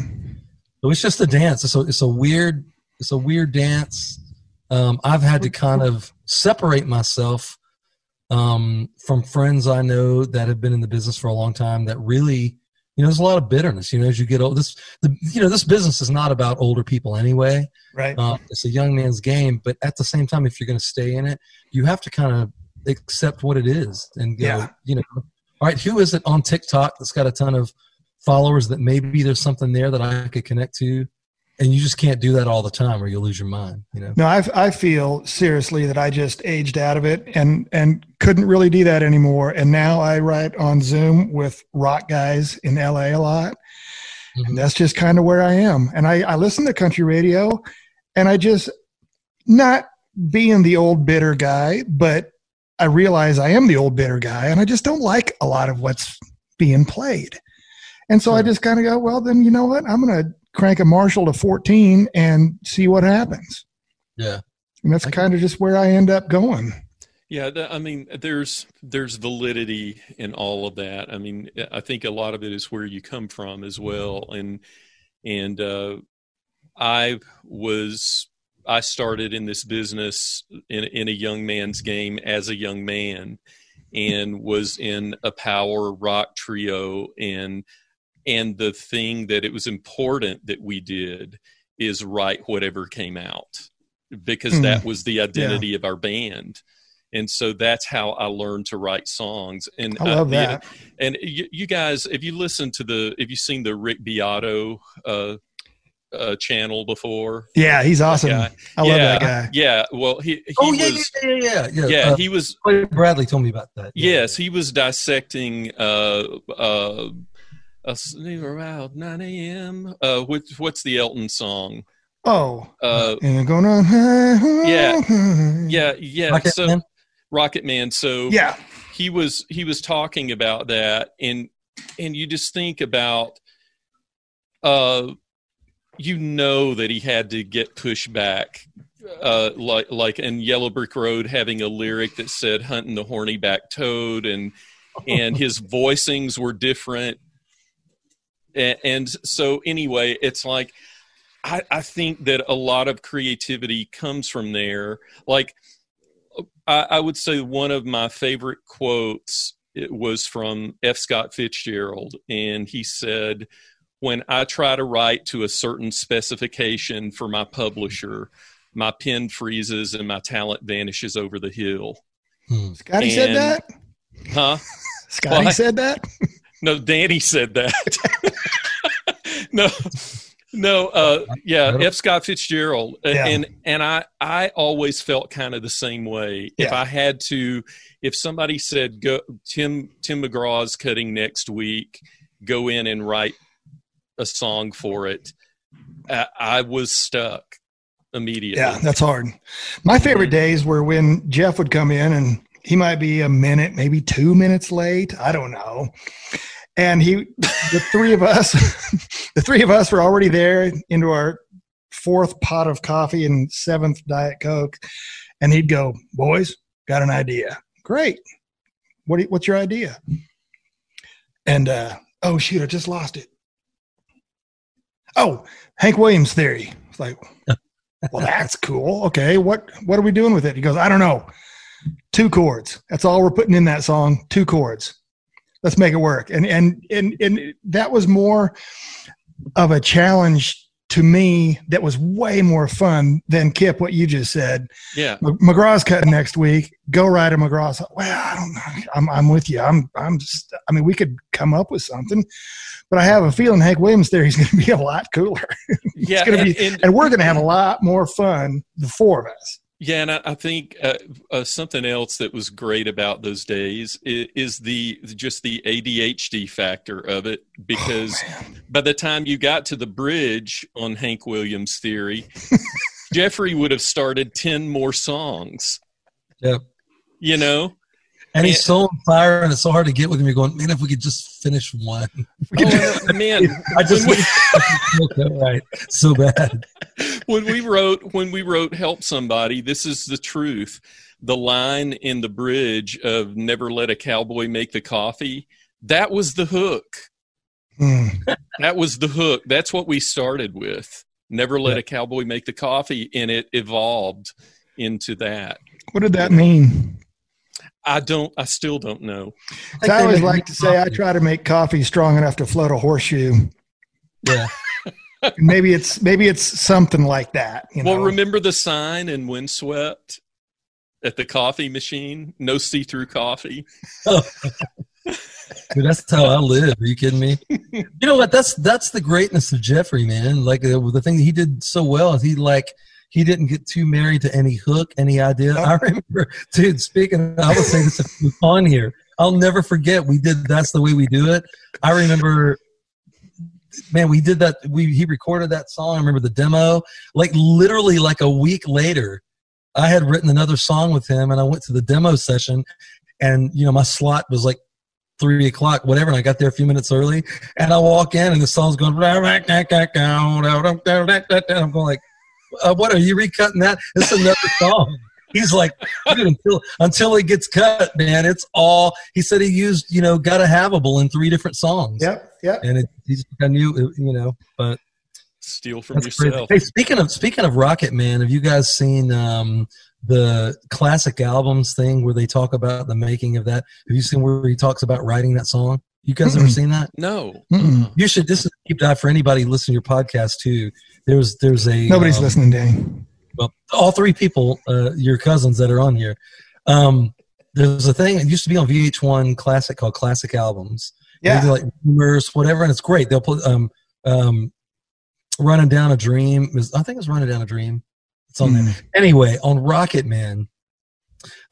So it's just a dance. It's a, it's a weird, it's a weird dance. um, I've had to kind of separate myself um, from friends I know that have been in the business for a long time that really, you know, there's a lot of bitterness. You know, as you get old, this, the, you know, this business is not about older people anyway. Right. Uh, it's a young man's game, but at the same time, if you're going to stay in it, you have to kind of accept what it is and go, Yeah. you know, all right, who is it on TikTok that's got a ton of followers that maybe there's something there that I could connect to? And you just can't do that all the time or you'll lose your mind, you know? No, I, I feel seriously that I just aged out of it and and couldn't really do that anymore. And now I write on Zoom with rock guys in LA a lot. Mhm. And that's just kind of where I am. And I, I listen to country radio and I just not being the old bitter guy, but I realize I am the old bitter guy and I just don't like a lot of what's being played. And so I just kind of go, well, then you know what? I'm going to crank a Marshall to 14 and see what happens. Yeah. And that's kind of just where I end up going. Yeah, I mean, there's there's validity in all of that. I mean, I think a lot of it is where you come from as well, and and uh, I was I started in this business in in a young man's game as a young man, and was in a power rock trio, and and the thing that it was important that we did is write whatever came out because Hmm. that was the identity of our band and so that's how I learned to write songs. And I love the- that. and you, you guys, if you listen to the, if you've seen the Rick Beato uh, uh, channel before, Yeah, he's awesome. guy. I love yeah, that guy. Yeah, well, he, he oh, yeah, was, yeah, yeah, yeah, yeah. yeah, Uh, he was, Bradley told me about that. Yeah. yes, he was dissecting. Uh, uh, a s- around 9 a.m. Uh, what, what's the Elton song? Oh, Uh, and going on. Yeah. yeah, yeah. Rocket so Man? Rocket Man. So yeah. he was he was talking about that and and you just think about uh you know that he had to get pushed back uh like like in yellow brick road having a lyric that said hunting the horny back toad and and his voicings were different and, and so anyway it's like I, I think that a lot of creativity comes from there like I, I would say one of my favorite quotes it was from F. Scott Fitzgerald, and he said, "When I try to write to a certain specification for my publisher, my pen freezes and my talent vanishes over the hill." Hmm. Scotty said that. Huh? Scotty said that. No, Danny said that. no, no, uh, yeah, F. Scott Fitzgerald, Yeah. and and I I always felt kind of the same way. If I had to, if somebody said go Tim Tim McGraw's cutting next week, go in and write a song for it, I, I was stuck immediately. Yeah, that's hard. My favorite days were when Jeff would come in and he might be a minute, maybe two minutes late. I don't know. And he, the three of us, the three of us were already there into our fourth pot of coffee and seventh Diet Coke. And he'd go, Boys, got an idea. Great. What you, what's your idea? And, uh, oh, shoot, I just lost it. Oh, Hank Williams theory. It's like, well, that's cool. Okay, what what are we doing with it? He goes, I don't know. Two chords. That's all we're putting in that song. Two chords. Let's make it work. And and and and that was more of a challenge to me. That was way more fun than Kip. What you just said. yeah, McGraw's cutting next week. Go Ryder McGraw's. Well, I don't know. I'm I'm with you. I'm I'm just. I mean, we could come up with something, but I have a feeling Hank Williams there. He's going to be a lot cooler. yeah, it's gonna and- be- and- and we're going to have a lot more fun, the four of us. Yeah, and I, I think uh, uh, something else that was great about those days is, is the just the ADHD factor of it. Because by the time you got to the bridge on Hank Williams' theory, Jeffrey would have started ten more songs. Yep. You know, And he's so on fire, and it's so hard to get with him. You're going, man, if we could just finish one. oh, man, I just we, okay, right, so bad. when we wrote when we wrote "Help Somebody," this is the truth. The line in the bridge of "Never let a cowboy make the coffee." That was the hook. Hmm. That was the hook. That's what we started with. Never let Yeah. a cowboy make the coffee, and it evolved into that. What did that mean? I don't. I still don't know. So I always like to say I try to make coffee strong enough to float a horseshoe. Yeah. maybe it's maybe it's something like that. You know? Well, remember the sign in Windswept at the coffee machine? No see-through coffee. Dude, that's how I live. Are you kidding me? You know what? That's that's the greatness of Jeffrey, man. Like uh, the thing that he did so well is he like he didn't get too married to any hook, any idea. I remember, dude. Speaking, I will say this on here. I'll never forget. We did. That's the way we do it. I remember man, we did that. We he recorded that song. I remember the demo. Like literally, like a week later, I had written another song with him, and I went to the demo session, and you know my slot was like three o'clock, whatever, and I got there a few minutes early, and I walk in, and the song's going. I'm going like, uh, what are you recutting that? It's another song. He's like, until until it gets cut, man, it's all. He said he used, you know, "Gotta Haveable" in three different songs. Yep, yep. And it, he's I knew, you know, but steal from yourself. Hey, speaking of speaking of Rocket Man, have you guys seen um, the classic albums thing where they talk about the making of that? Have you seen where he talks about writing that song? You guys Mm-mm. ever seen that? No. Mm-mm. You should. This is a deep dive for anybody listening to your podcast too. There's there's a nobody's um, listening, Danny well, all three people, uh, your cousins that are on here. Um, there's a thing. It used to be on VH1 Classic called Classic Albums. Yeah, like rumors, whatever, and it's great. They'll put um, um, running down a dream. I think it's running down a dream. It's on mm. there. Anyway, on Rocket Man,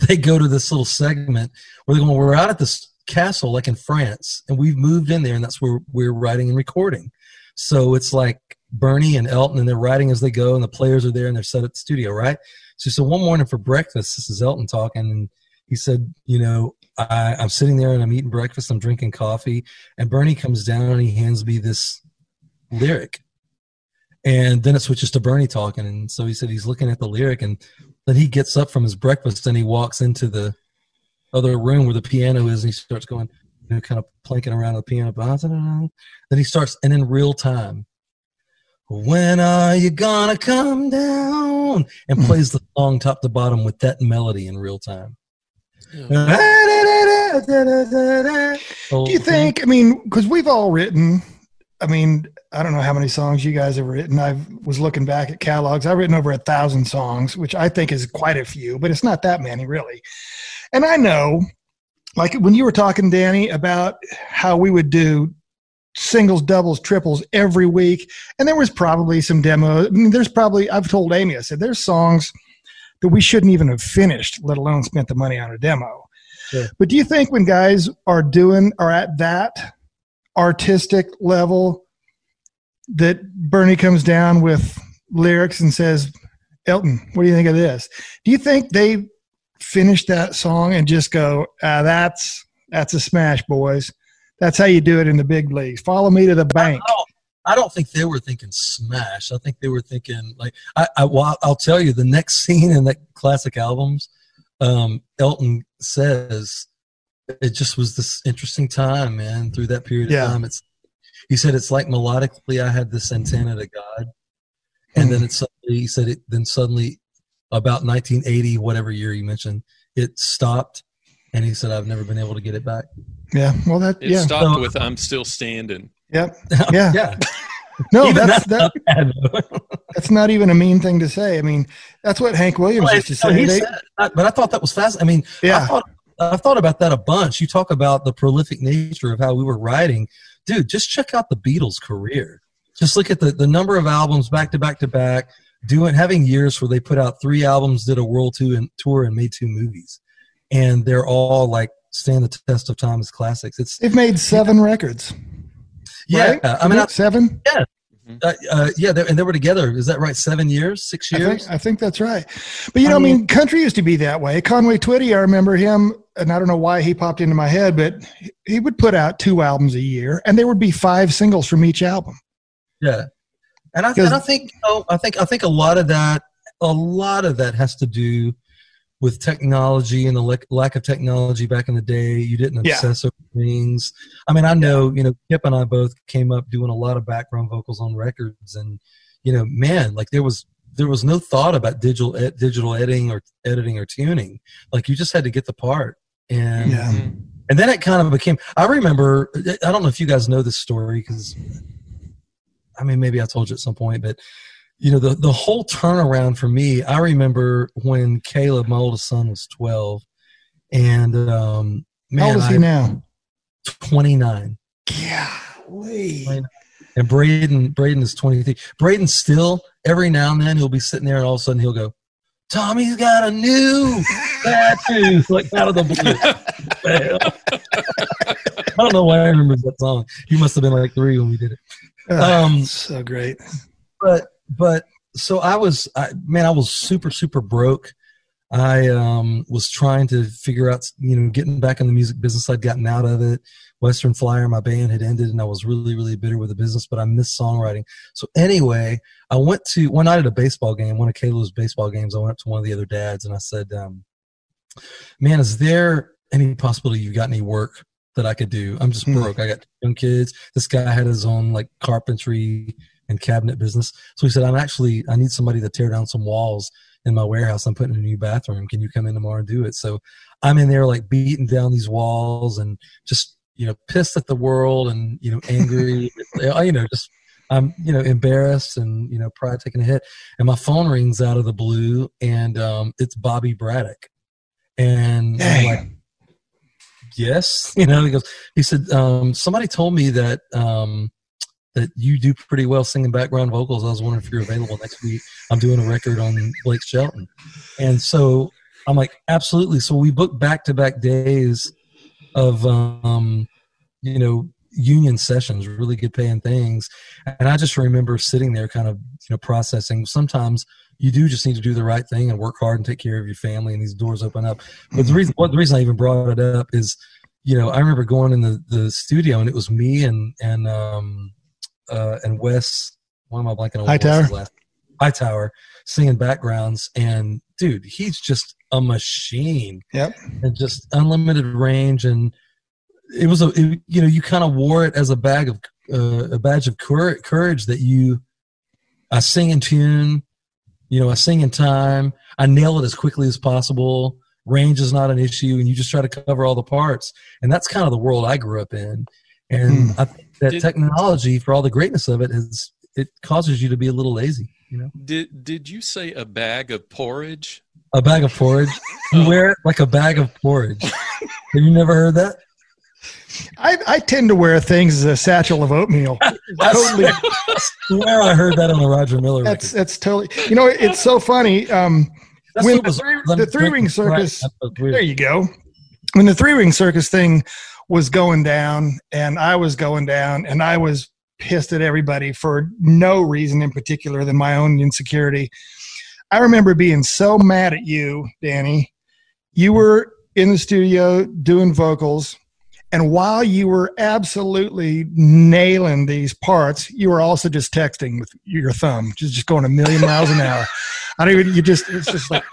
they go to this little segment where they're going. We're out at this castle, like in France, and we've moved in there, and that's where we're writing and recording. So it's like Bernie and Elton, and they're writing as they go, and the players are there, and they're set at the studio, right? So, so one morning for breakfast, this is Elton talking, and he said, you know, I, I'm sitting there and I'm eating breakfast, I'm drinking coffee, and Bernie comes down and he hands me this lyric, and then it switches to Bernie talking, and so he said he's looking at the lyric, and then he gets up from his breakfast and he walks into the other room where the piano is, and he starts going, you know, kind of planking around the piano. Then he starts, and in real time, when are you gonna come down? And hmm. plays the song top to bottom with that melody in real time. Do you think? I mean, because we've all written. I mean, I don't know how many songs you guys have written. I was looking back at catalogs. I've written over a thousand songs, which I think is quite a few, but it's not that many really. And I know, like when you were talking, Danny, about how we would do singles, doubles, triples every week. And there was probably some demo. I mean, there's probably, I've told Amy, I said, there's songs that we shouldn't even have finished, let alone spent the money on a demo. Sure. But do you think when guys are doing, are at that artistic level, that Bernie comes down with lyrics and says, Elton, what do you think of this? Do you think they finish that song and just go, ah, that's, that's a smash, boys? That's how you do it in the big leagues. Follow me to the bank. I don't, I don't think they were thinking smash. I think they were thinking like I, I well, I'll tell you the next scene in that classic albums. Um, Elton says it just was this interesting time, man. Through that period yeah. of time, it's he said it's like melodically I had this antenna to God, and mm. then it suddenly he said it. Then suddenly, about 1980, whatever year you mentioned, it stopped, and he said I've never been able to get it back. Yeah. Well, that it yeah. stopped so, with "I'm still standing." Yep. Yeah. yeah. No, that's that, that's not even a mean thing to say. I mean, that's what Hank Williams well, used to say. They, said, but I thought that was fast. I mean, yeah. I thought, I thought about that a bunch. You talk about the prolific nature of how we were writing, dude. Just check out the Beatles' career. Just look at the the number of albums back to back to back. Doing having years where they put out three albums, did a world tour, and made two movies, and they're all like stand the test of time as classics. It's they've made seven records. Yeah, right? I mean I, seven. Yeah, mm-hmm. uh, uh, yeah, and they were together. Is that right? Seven years, six years. I think, I think that's right. But you know, I mean, I mean, country used to be that way. Conway Twitty, I remember him, and I don't know why he popped into my head, but he would put out two albums a year, and there would be five singles from each album. Yeah, and I, and I think you know, I think I think a lot of that, a lot of that has to do with technology and the lack of technology back in the day, you didn't obsess yeah. over things. I mean, I know, you know, Kip and I both came up doing a lot of background vocals on records, and you know, man, like there was there was no thought about digital ed, digital editing or editing or tuning. Like you just had to get the part, and Yeah. Mhm. and then it kind of became. I remember. I don't know if you guys know this story because, I mean, maybe I told you at some point, but you know, the the whole turnaround for me. I remember when Caleb, my oldest son, was twelve, and um, How old is he I, now? twenty nine. Golly. Right. And Braden, Braden is 23. Braden still, every now and then, he'll be sitting there and all of a sudden he'll go, Tommy's got a new tattoo, like out of the blue. I don't know why I remember that song. He must have been like three when we did it. Ah, Um, so great. But, but, so I was, I, man, I was super, super broke. I um, was trying to figure out, you know, getting back in the music business. I'd gotten out of it. Western Flyer, my band had ended, and I was really, really bitter with the business, but I missed songwriting. So anyway, I went to one night at a baseball game, one of Caleb's baseball games. I went up to one of the other dads, and I said, um, "Man, is there any possibility you got any work that I could do? I'm just Hmm. broke. I got young kids. This guy had his own like carpentry and cabinet business. So he said, I'm actually, I need somebody to tear down some walls in my warehouse. I'm putting in a new bathroom. Can you come in tomorrow and do it? So I'm in there like beating down these walls and just, you know, pissed at the world and, you know, angry, you know, just, I'm, you know, embarrassed and, you know, pride taking a hit. And my phone rings out of the blue and um, it's Bobby Braddock. And I'm like, yes, you know, he goes, he said, um, somebody told me that, um, that you do pretty well singing background vocals. I was wondering if you're available next week. I'm doing a record on Blake Shelton. And so I'm like, absolutely. So we booked back to back days of, um, you know, union sessions, really good paying things. And I just remember sitting there kind of, you know, processing. Sometimes you do just need to do the right thing and work hard and take care of your family and these doors open up. But the reason, what the reason I even brought it up is, you know, I remember going in the, the studio and it was me and, and, um, uh, and Wes, why am I blanking on Hightower? Last? Hightower singing backgrounds. And dude, he's just a machine Yep. and just unlimited range. And it was a, it, you know, you kind of wore it as a bag of, uh, a badge of cour- courage that you, I sing in tune, you know, I sing in time, I nail it as quickly as possible. Range is not an issue, and you just try to cover all the parts. And that's kind of the world I grew up in. And hmm. I think that Did- technology, for all the greatness of it, is it causes you to be a little lazy. You know, Did did you say a bag of porridge? a bag of porridge. You wear it like a bag of porridge. Have you never heard that? I, I tend to wear things as a satchel of oatmeal. totally. I swear I heard that on the Roger Miller That's record. that's totally. You know, it's so funny. Um, when the three- the three ring circus- That's weird. there you go. When the three ring circus thing was going down, and I was going down, and I was pissed at everybody for no reason in particular than my own insecurity. I remember being so mad at you, Danny. You were in the studio doing vocals, and while you were absolutely nailing these parts, you were also just texting with your thumb, just just going a million miles an hour. I don't even. You just it's just like.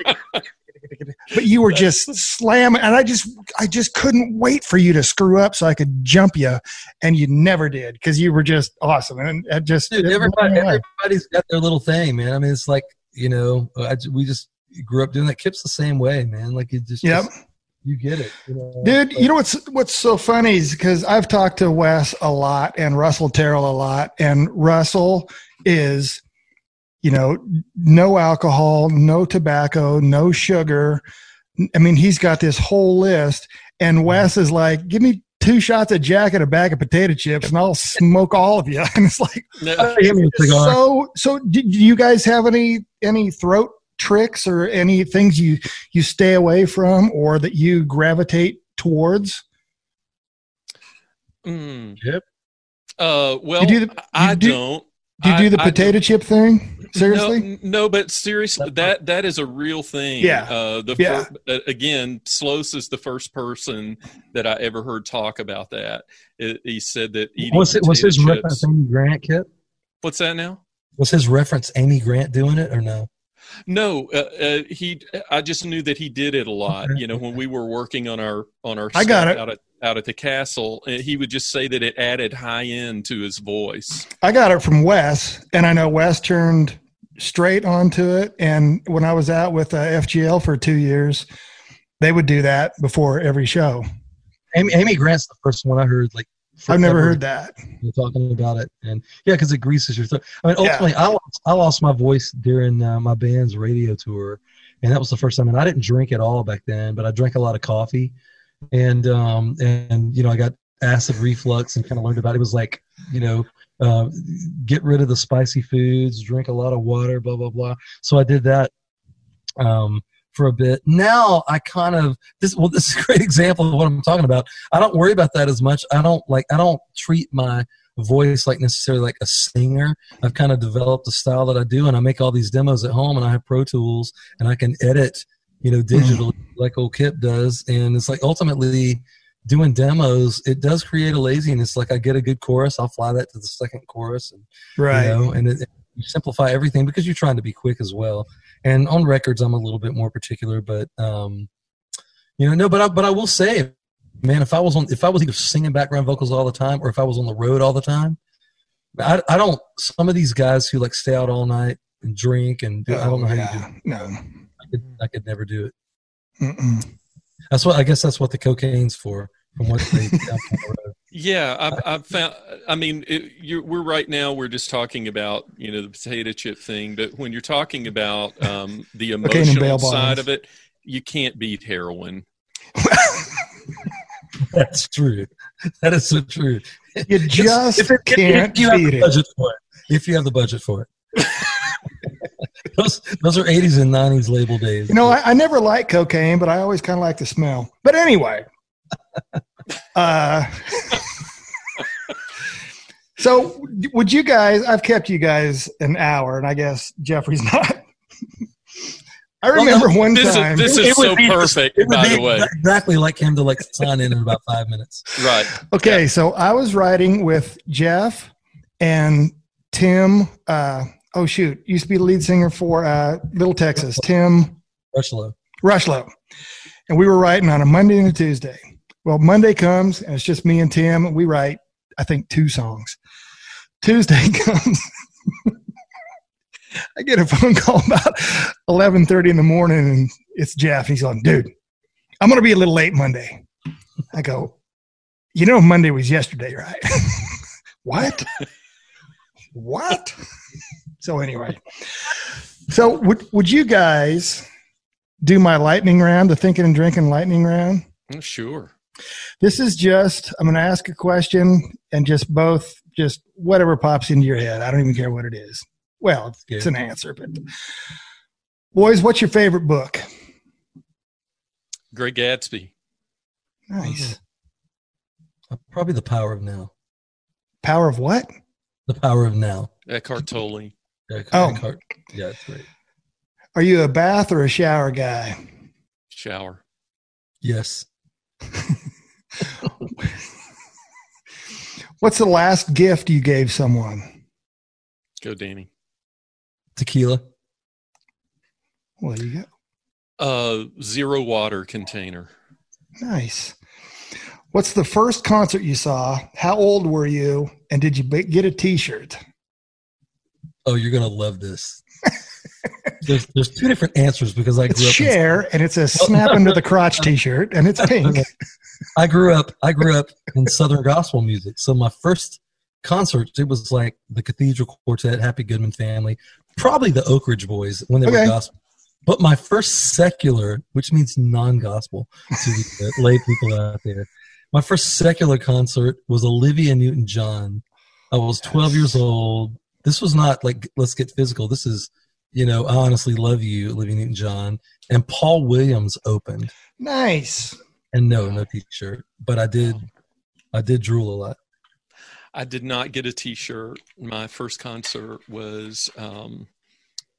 But you were just slamming, and I just, I just couldn't wait for you to screw up so I could jump you, and you never did because you were just awesome, and it just Dude, it everybody, everybody's got their little thing, man. I mean, it's like you know, I, we just grew up doing that. Kip's the same way, man. Like you just, Yep. just- you get it, you know? Dude, you know what's what's so funny is because I've talked to Wes a lot and Russell Terrell a lot, and Russell is, you know, no alcohol, no tobacco, no sugar. I mean, he's got this whole list, and Wes is like, "Give me two shots of Jack and a bag of potato chips, and I'll smoke all of you." And it's like, No, Give me a cigar. so so. Do, do you guys have any any throat tricks or any things you you stay away from or that you gravitate towards? mm. Yep. Uh, well, do the- I you do- don't. Do you do the I potato chip thing? Seriously? No, no, but seriously, that that is a real thing. Yeah. Uh, the Yeah. fir- uh, again, Sloas is the first person that I ever heard talk about that. It, he said that eating was it was his chips- reference Amy Grant, Kip? What's that now? Was his reference Amy Grant doing it or no? No, uh, uh, he. I just knew that he did it a lot. Okay. You know, when we were working on our on our I got it. out at out at the castle, uh, he would just say that it added high end to his voice. I got it from Wes, and I know Wes turned straight onto it. And when I was out with uh, FGL for two years, they would do that before every show. Amy, Amy Grant's the first one I heard. Like I've never heard that. talking about it, and yeah, because it greases your throat. I mean, ultimately, I lost I lost my voice during uh, my band's radio tour, and that was the first time. And I didn't drink at all back then, but I drank a lot of coffee, and um and you know I got acid reflux and kind of learned about it. it was like you know uh, get rid of the spicy foods, drink a lot of water, blah blah blah. So I did that um, for a bit. Now I kind of this well this is a great example of what I'm talking about. I don't worry about that as much. I don't like I don't treat my voice like necessarily like a singer. I've kind of developed a style that I do, and I make all these demos at home, and I have Pro Tools, and I can edit, you know, digitally mm. like old Kip does, and it's like ultimately doing demos, it does create a laziness. Like I get a good chorus, I'll fly that to the second chorus, and Right. you know, and it, you simplify everything because you're trying to be quick as well. And on records, I'm a little bit more particular, but um, you know, no, but I, but I will say, man, if I was on, if I was either singing background vocals all the time, or if I was on the road all the time, I, I don't. Some of these guys who like stay out all night and drink and do, I don't know how you do. Oh, yeah. No. I could, I could never do it. Mm-mm. That's what I guess. That's what the cocaine's for. From what they down on the road. Yeah, I've, I've found. I mean, it, you're, we're right now. We're just talking about you know the potato chip thing, but when you're talking about um, the Cocaine and bail emotional side of it, you can't beat heroin. That's true. That is so true. You just If, it, can't if you have beat the it. budget for it, if you have the budget for it. those those are 80s and 90s label days. You know, I, I never liked cocaine, but I always kind of like the smell. But anyway, uh, so would you guys? I've kept you guys an hour, and I guess Jeffrey's not. I Well, remember no, one This time. is this It is would so be- perfect, it would by be the way. exactly like him to like sign in in about five minutes. Right. Okay, so I was riding with Jeff and Tim. Uh, oh shoot, used to be the lead singer for uh, Little Texas, Tim Rushlow. Rushlow, and we were writing on a Monday and a Tuesday. Well, Monday comes and it's just me and Tim. We write, I think, two songs. Tuesday comes. I get a phone call about eleven thirty in the morning, and it's Jeff. He's like, "Dude, I'm going to be a little late Monday." I go, "You know, Monday was yesterday, right?" what? what? so anyway, so would would you guys do my lightning round, the thinking and drinking lightning round? Sure. This is just I'm going to ask a question and just both just whatever pops into your head. I don't even care what it is. Well, it's, it's an answer, but boys, what's your favorite book? Great Gatsby. Nice. Uh, Probably the power of now. Power of what? The power of now. Eckhart Tolle. Yeah, Oh. Eckhart. yeah, it's great. Are you a bath or a shower guy? Shower. Yes. What's the last gift you gave someone? Go, Danny. Tequila. Well, there you go. Uh, zero water container. Nice. What's the first concert you saw? How old were you? And did you b- get a T-shirt? Oh, you're gonna love this. there's there's two different answers because I It's grew up. in- Cher, and it's a snap into the crotch T-shirt, and it's pink. I grew up. I grew up in Southern gospel music. So my first concert, it was like the Cathedral Quartet, Happy Goodman Family, probably the Oak Ridge Boys when they Okay. were gospel. But my first secular, which means non-gospel to the lay people out there, my first secular concert was Olivia Newton-John. I was 12 years old. This was not like let's get physical. This is, you know, I honestly love you, Olivia Newton-John. And Paul Williams opened Nice. And no, no t-shirt. But I did, I did drool a lot. I did not get a T-shirt. My first concert was um,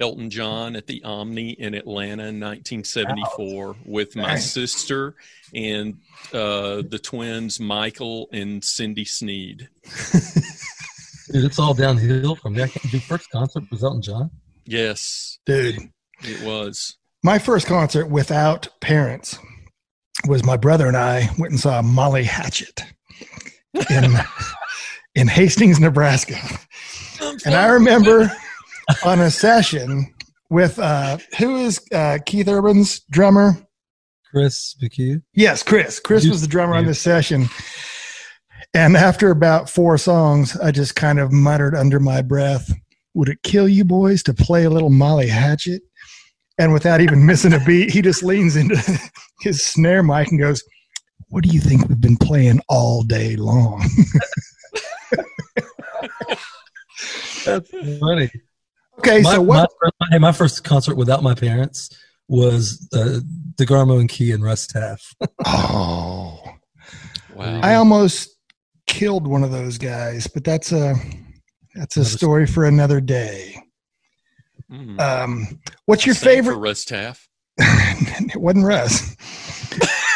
Elton John at the Omni in Atlanta in 1974 with my Nice. sister and uh, the twins Michael and Cindy Sneed. Dude, it's all downhill from there. I can't do first concert was Elton John. Yes, Dude, it was. my first concert without parents was my brother and I went and saw Molly Hatchet in in Hastings, Nebraska. And I remember on a session with uh, who is uh, Keith Urban's drummer? Chris McHugh. Yes, Chris. Chris was the drummer on this session. And after about four songs, I just kind of muttered under my breath, Would it kill you boys to play a little Molly Hatchet? And without even missing a beat, he just leans into his snare mic and goes, What do you think we've been playing all day long? That's funny. okay, my, so what? My, hey, my first concert without my parents was uh, DeGarmo and Key and Russ Taff. oh, Wow. I almost killed one of those guys, but that's a that's a Another story for another day. Mm. Um, what's your Same favorite? for Russ Taff? it wasn't Russ.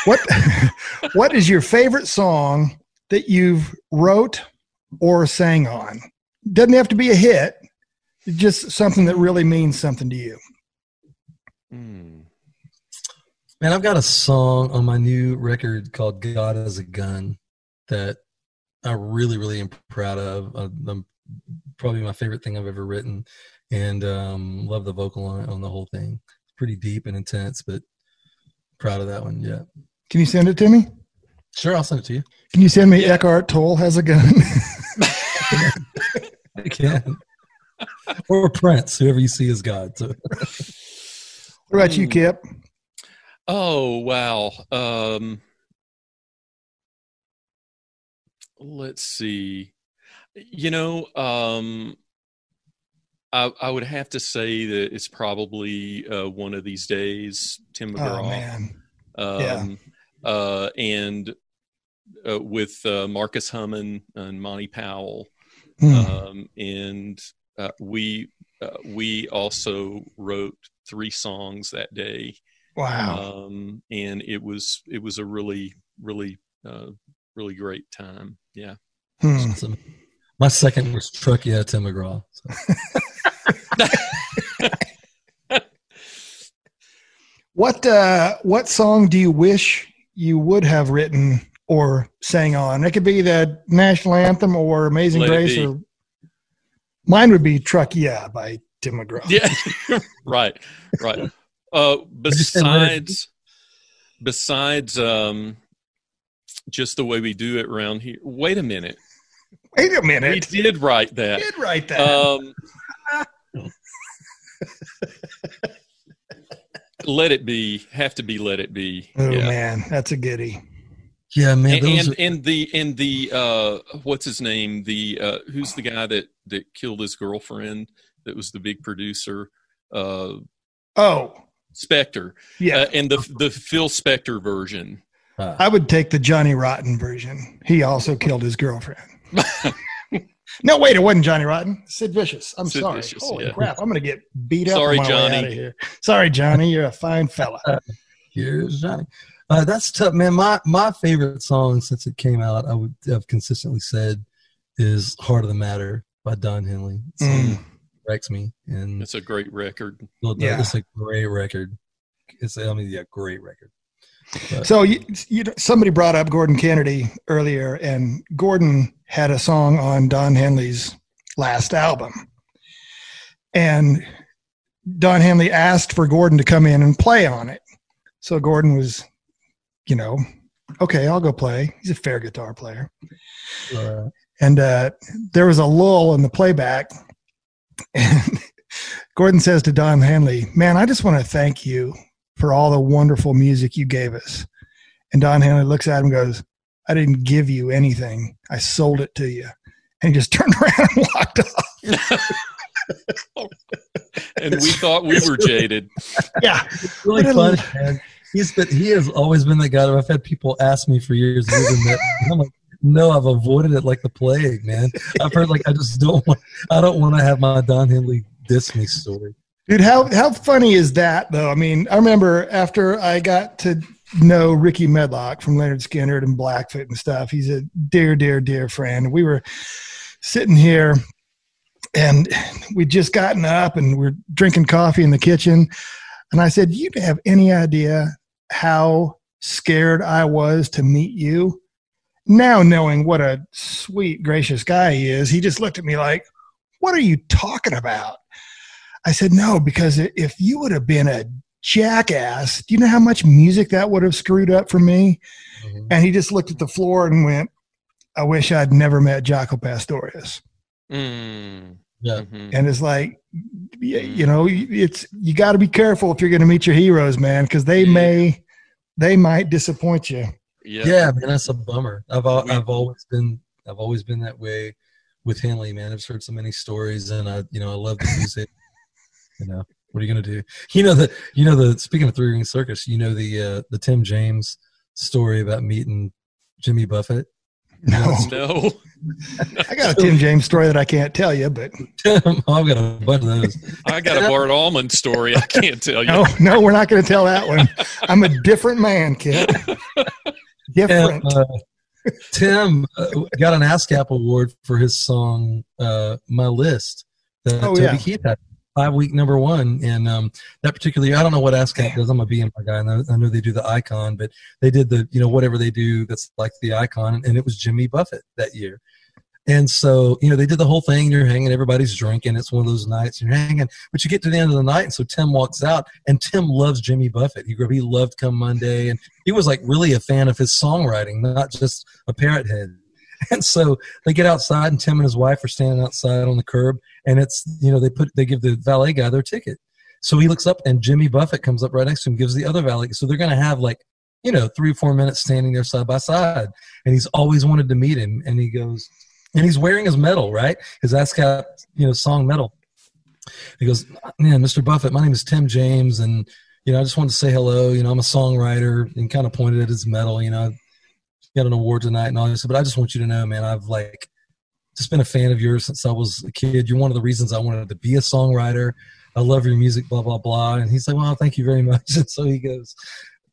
what What is your favorite song that you've wrote or sang on? Doesn't have to be a hit. Just something that really means something to you. Mm. Man, I've got a song on my new record called "God as a Gun" that I really, really am proud of. Uh, um, probably my favorite thing I've ever written, and um, love the vocal on it on the whole thing. It's pretty deep and intense, but proud of that one. Yeah, Can you send it to me? sure, I'll send it to you. Can you send me Eckhart Tolle has a gun? I can. or Prince, whoever you see as God. So. what about you. Kip? Oh wow. Um, let's see. You know, um, I, I would have to say that it's probably uh, one of these days, Tim McGraw. Oh man, um, Yeah. uh, and uh, with uh, Marcus Hummon and Monty Powell, Hmm. um, and uh, we uh, we also wrote three songs that day, wow. um, and it was it was a really really uh, really great time. Yeah. Hmm. So my second was Truck Yeah, Tim McGraw. So. What uh, What song do you wish you would have written or sang on? It could be the national anthem or Amazing Let Grace, or mine would be "Truck Yeah" by Tim McGraw. Yeah. right. Right. Uh, just say let it be. besides besides um, just the way we do it around here. Wait a minute. Wait a We minute, did write I that. did write that. Um, let it be. Have to be. Let it be. oh yeah. man, that's a goodie. Yeah, man. And, Those and are, and the and the uh, what's his name? The uh, who's the guy that that killed his girlfriend? That was the big producer. Uh, Oh Spector. yeah, Uh, and the the Phil Spector version. uh, I would take the Johnny Rotten version. He also killed his girlfriend. No, wait, it wasn't Johnny Rotten. Sid Vicious. I'm Sid sorry. Vicious, Holy yeah. crap! I'm gonna get beat up. Sorry, on my way Johnny. out of here. Sorry, Johnny. You're a fine fella. Here's Johnny. Uh, that's tough, man. My my favorite song since it came out, I would have consistently said, is "Heart of the Matter" by Don Henley. It Mm. wrecks me, and It's a great record. Yeah. it's a great record. It's I mean, yeah, great record. But- So you, you somebody brought up Gordon Kennedy earlier, and Gordon had a song on Don Henley's last album, and Don Henley asked for Gordon to come in and play on it. So Gordon was, you know, okay, I'll go play. He's a fair guitar player, uh, and uh, there was a lull in the playback, and Gordon says to Don Henley, "Man, I just want to thank you for all the wonderful music you gave us." And Don Henley looks at him and goes, I didn't give you anything. I sold it to you. And he just turned around and walked off. and we thought we were jaded. Yeah. really What a- funny, man. He's been, he has always been that guy. that I've had people ask me for years. have you met? I'm like, no, I've avoided it like the plague, man. I've heard like I just don't want. I don't want to have my Don Henley diss me story. Dude, how, how funny is that, though? I mean, I remember after I got to know Rickey Medlocke from Lynyrd Skynyrd and Blackfoot and stuff, he's a dear, dear, dear friend. We were sitting here and we'd just gotten up and we're drinking coffee in the kitchen. And I said, You have any idea how scared I was to meet you? Now, knowing what a sweet, gracious guy he is, he just looked at me like, What are you talking about? I said, no, because if you would have been a jackass, do you know how much music that would have screwed up for me? Mhm. And he just looked at the floor and went, I wish I'd never met Jaco Pastorius. Mm. Yeah. Mhm. And it's like, you know, it's, you got to be careful if you're going to meet your heroes, man, because they Yeah. may, they might disappoint you. Yeah. Yeah, man, that's a bummer. I've I've always been I've always been that way with Henley, man. I've heard so many stories, and I you know I love the music. You know what are you gonna do? You know the you know the speaking of Three Ring Circus, you know the uh, the Tim James story about meeting Jimmy Buffett. No, No. I got a Tim James story that I can't tell you, but I've got a bunch of those. I got a Bart Allmand story. I can't tell you. no, no, we're not going to tell that one. I'm a different man, kid. Different. And, uh, Tim uh, got an ASCAP award for his song uh, "My List" that Oh, Toby yeah. Keith had, five week number one. And um, that particular year, I don't know what ASCAP does. I'm a BMI guy, and I, I know they do the icon, but they did the you know whatever they do that's like the icon, and it was Jimmy Buffett that year. And so, you know, they did the whole thing. You're hanging, everybody's drinking. It's one of those nights you're hanging, but you get to the end of the night. And so Tim walks out, and Tim loves Jimmy Buffett. He grew he loved Come Monday, and he was like really a fan of his songwriting, not just a parrot head. And so they get outside, and Tim and his wife are standing outside on the curb, and it's you know they put they give the valet guy their ticket. So he looks up, and Jimmy Buffett comes up right next to him, gives the other valet. So they're going to have like you know three or four minutes standing there side by side, and he's always wanted to meet him. And he goes, and he's wearing his medal, right? His ASCAP you know song medal. He goes, man, Mr. Buffett, my name is Tim James, and you know, I just wanted to say hello. You know, I'm a songwriter, and kind of pointed at his medal. You know, got an award tonight and all this, but I just want you to know, man, I've like just been a fan of yours since I was a kid. You're one of the reasons I wanted to be a songwriter. I love your music, blah blah blah. And he's like, well, thank you very much. And so he goes,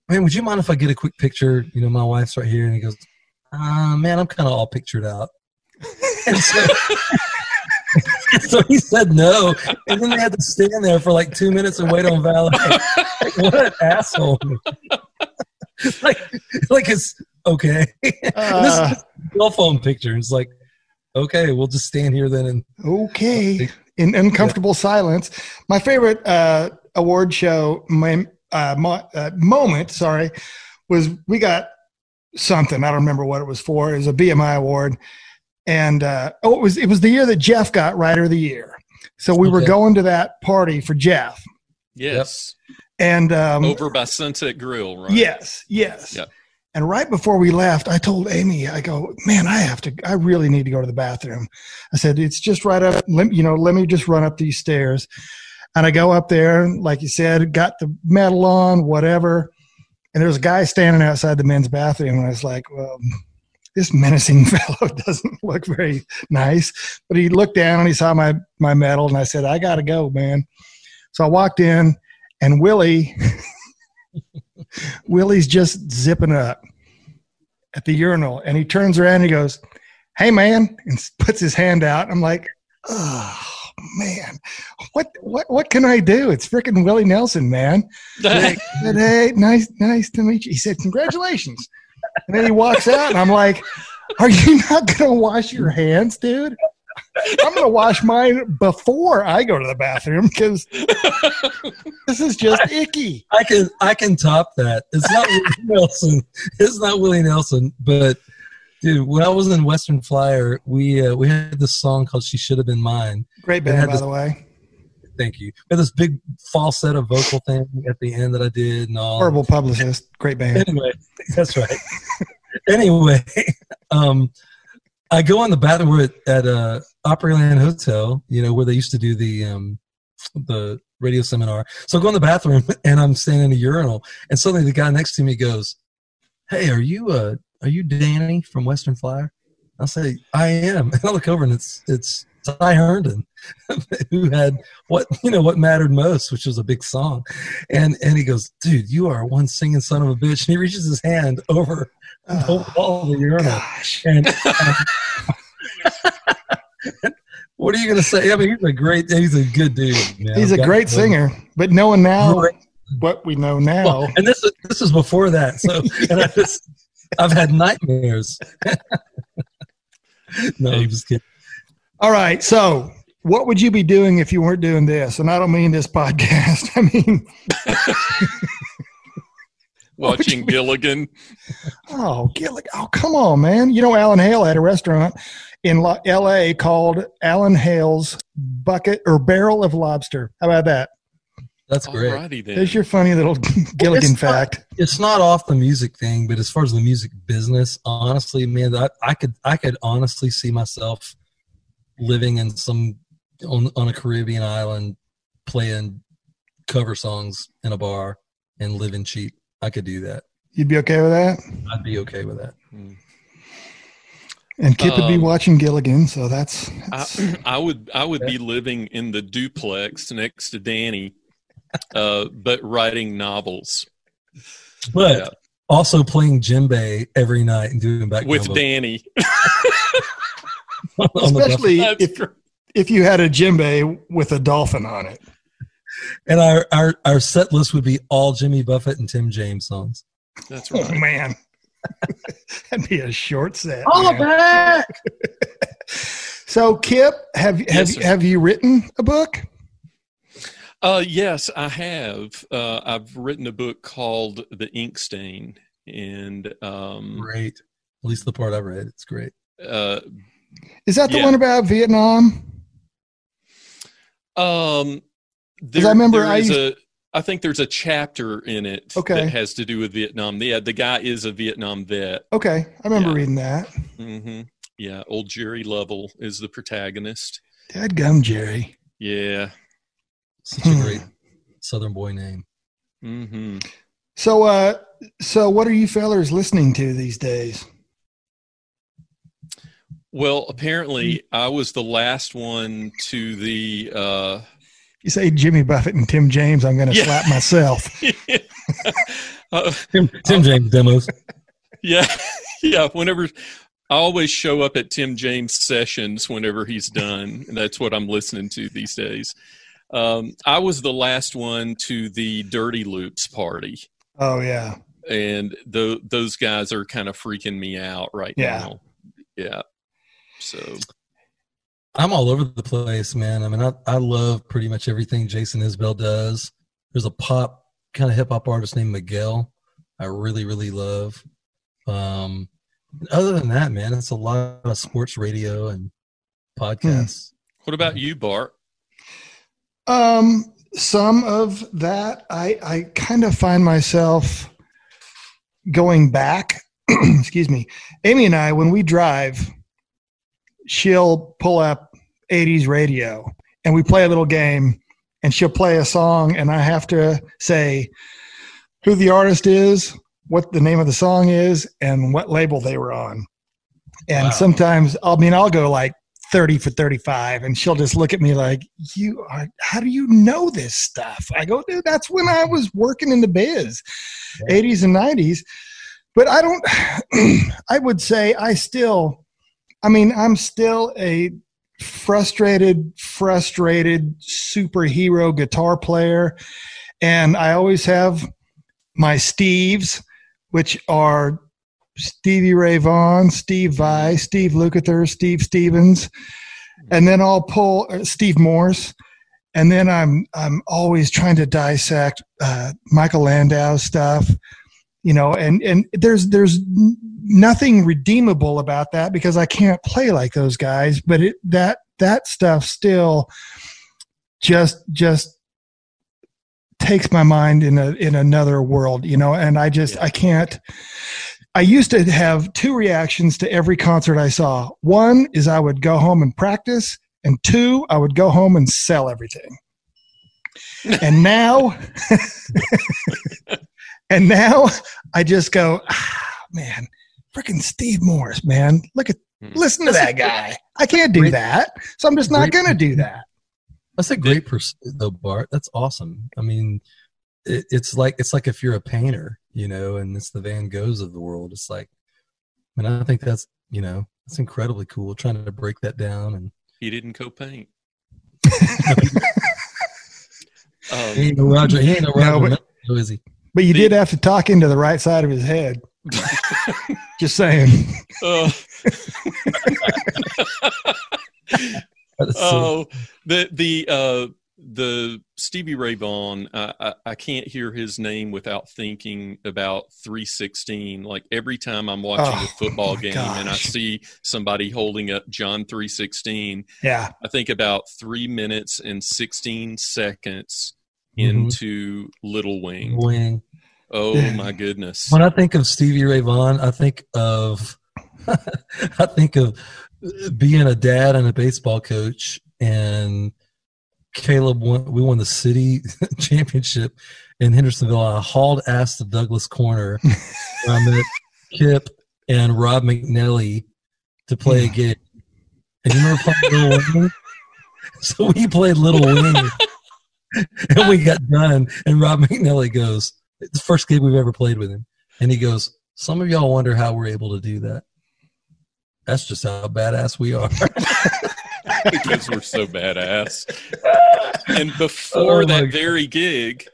man, would you mind if I get a quick picture? You know, my wife's right here, and he goes, uh, man, I'm kind of all pictured out. And so, so he said no, and then they had to stand there for like two minutes and wait on valet. Like, what an asshole! like, like it's okay. Uh, this is a cell phone picture. It's like, okay, we'll just stand here then. And okay. In uncomfortable silence. My favorite uh, award show my, uh, mo- uh, moment, sorry, was we got something. I don't remember what it was for. It was a BMI award. And uh, oh, it was it was the year that Jeff got Writer of the Year. So we were going to that party for Jeff. Yes. And um, Over by Sunset Grill, right? Yes, yes. Yep. And right before we left, I told Amy, I go, man, I have to, I really need to go to the bathroom. I said, it's just right up, let, you know, let me just run up these stairs. And I go up there, like you said, got the medal on, whatever. And there was a guy standing outside the men's bathroom. And I was like, well, this menacing fellow doesn't look very nice. But he looked down and he saw my, my medal. And I said, I got to go, man. So I walked in and Willie, Willie's just zipping up at the urinal and he turns around and he goes, Hey man, and puts his hand out. I'm like, Oh man, what what what can I do? It's freaking Willie Nelson, man. Said, Hey, nice, nice to meet you. He said, Congratulations. And then he walks out and I'm like, Are you not gonna wash your hands, dude? I'm gonna wash mine before I go to the bathroom because this is just icky. I can I can top that. It's not Willie Nelson. It's not Willie Nelson, but dude, when I was in Western Flyer, we uh, we had this song called "She Should Have Been Mine." Great band, by this- the way. Thank you. We had this big falsetto vocal thing at the end that I did and all. Horrible publicist. Great band. Anyway, that's right. anyway, um, I go in the bathroom. At, at uh, Opryland Hotel, you know, where they used to do the um, the radio seminar. So I go in the bathroom and I'm standing in a urinal, and suddenly the guy next to me goes, "Hey, are you uh, are you Danny from Western Flyer?" I say, "I am." And I look over and it's it's Ty Herndon, who had what you know what mattered most, which was a big song. And and he goes, "Dude, you are one singing son of a bitch." And he reaches his hand over the Oh, wall the urinal. gosh. And um, what are you gonna say? I mean, he's a great, he's a good dude. man. He's a I've got great to- singer, but knowing now Great. what we know now, Well, and this is this is before that. So, and I just, I've had nightmares. no, I'm just kidding. all right. So what would you be doing if you weren't doing this? And I don't mean this podcast. I mean, Watching Gilligan. oh, Gilligan. Oh, come on, man. You know, Alan Hale had a restaurant in L.A. called Alan Hale's Bucket or Barrel of Lobster. How about that? That's great. Alrighty then. There's your funny little Gilligan it's not- fact. It's not off the music thing, but as far as the music business, honestly, man, I, I could I could honestly see myself living in some on on a Caribbean island playing cover songs in a bar and living cheap. I could do that. You'd be okay with that? I'd be okay with that. Mm. And Kip would be Um, watching Gilligan, so that's, that's I, I would I would be living in the duplex next to Danny, uh, but writing novels But Yeah. also playing djembe every night and doing back with Danny. especially if if you had a djembe with a dolphin on it. And our, our our set list would be all Jimmy Buffett and Tim James songs. That's Oh right. man, that'd be a short set. All man. back. So, Kip, have have Yes, sir. have you written a book? Uh, yes, I have. Uh, I've written a book called The Ink Stain, and um, Great. At least the part I read, it's great. uh, Is that the Yeah. one about Vietnam? um, 'Cause I remember there I is used- a. I think there's a chapter in it Okay. that has to do with Vietnam. Yeah, the guy is a Vietnam vet. Okay, I remember Yeah. reading that. Mm-hmm. Yeah, old Jerry Lovell is the protagonist. Dad gum, Jerry. Yeah. Such a Hmm. great Southern boy name. Mm-hmm. So, uh, so what are you fellers listening to these days? Well, apparently, I was the last one to the. Uh, You say Jimmy Buffett and Tim James, I'm going to Yeah. slap myself. uh, Tim, Tim James demos. yeah, yeah. Whenever I always show up at Tim James sessions whenever he's done, and that's what I'm listening to these days. Um, I was the last one to the Dirty Loops party, Oh yeah, and tho- those guys are kind of freaking me out right Yeah. now. Yeah. So I'm all over the place, man. I mean, I, I love pretty much everything Jason Isbell does. There's a pop kind of hip hop artist named Miguel. I really, really love. Um, other than that, man, it's a lot of sports radio and podcasts. what about you, Bart? Um, some of that I I kind of find myself going back. excuse me, Amy and I when we drive, she'll pull up '80s radio and we play a little game, and she'll play a song, and I have to say who the artist is, what the name of the song is, and what label they were on. And Wow. sometimes, I mean, I'll go like 30 for 35 and she'll just look at me like you are how do you know this stuff i go dude that's when i was working in the biz Yeah. 80s and 90s but i don't i would say i still i mean i'm still a frustrated frustrated superhero guitar player. And i always have my steves which are Stevie Ray Vaughan, Steve Vai, Steve Lukather, Steve Stevens, and then I'll pull uh, Steve Morse, and then I'm I'm always trying to dissect uh, Michael Landau stuff, you know, and and there's there's nothing redeemable about that because I can't play like those guys, but it that that stuff still just just takes my mind in a in another world, you know, and I just I can't I used to have two reactions to every concert I saw. One is I would go home and practice, and two, I would go home and sell everything. And now, and now I just go, ah, man, freaking Steve Morse, man. Look at, Hmm. listen to that guy. I can't do great- that. So I'm just not going to do that. That's a great pursuit, though, Bart. That's awesome. I mean, it, it's like it's like if you're a painter, you know, and it's the Van Goghs of the world. It's like, and I think that's you know that's incredibly cool. Trying to break that down, and He didn't co-paint. he Um, ain't no Roger. He ain't no No, but- Miller, is he? But you The- did have to talk into the right side of his head. Just saying. uh, That is so- oh, the the uh the Stevie Ray Vaughan, I, I, I can't hear his name without thinking about 316. Like every time I'm watching Oh, a football game and I see somebody holding up John 316, Yeah. I think about three minutes and 16 seconds Mhm. into Little Wing. Wing. Oh my goodness. When I think of Stevie Ray Vaughan, I think of I think of being a dad and a baseball coach, and Caleb won. We won the city championship in Hendersonville. I hauled ass to Douglas Corner. where I met Kip and Rob McNelley to play a game. And you remember playing Little Wing? So we played Little Wing, and we got done. And Rob McNelley goes, "It's the first game we've ever played with him." And he goes, "Some of y'all wonder how we're able to do that. That's just how badass we are." because we're so badass. And before Oh, that God. very gig,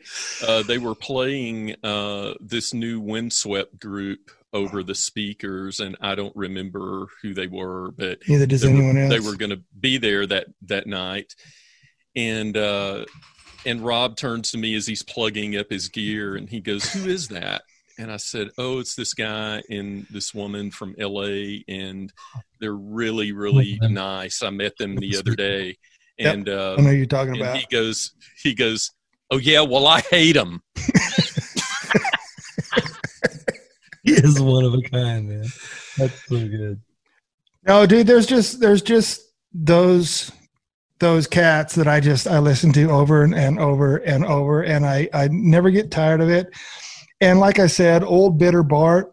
uh, they were playing uh, this new windswept group over the speakers, and I don't remember who they were, but Neither does they anyone were, else. they were going to be there that that night, and uh, and Rob turns to me as he's plugging up his gear, and he goes, "Who is that?" And I said, "Oh, it's this guy and this woman from L.A. and they're really, really nice. I met them the other day, Yep. and uh, I know you're talking about. he goes, he goes, oh yeah, well I hate him. he is one of a kind, man. That's so good. No, dude, there's just there's just those those cats that I just I listen to over and, and over and over and I I never get tired of it. And like I said, old bitter Bart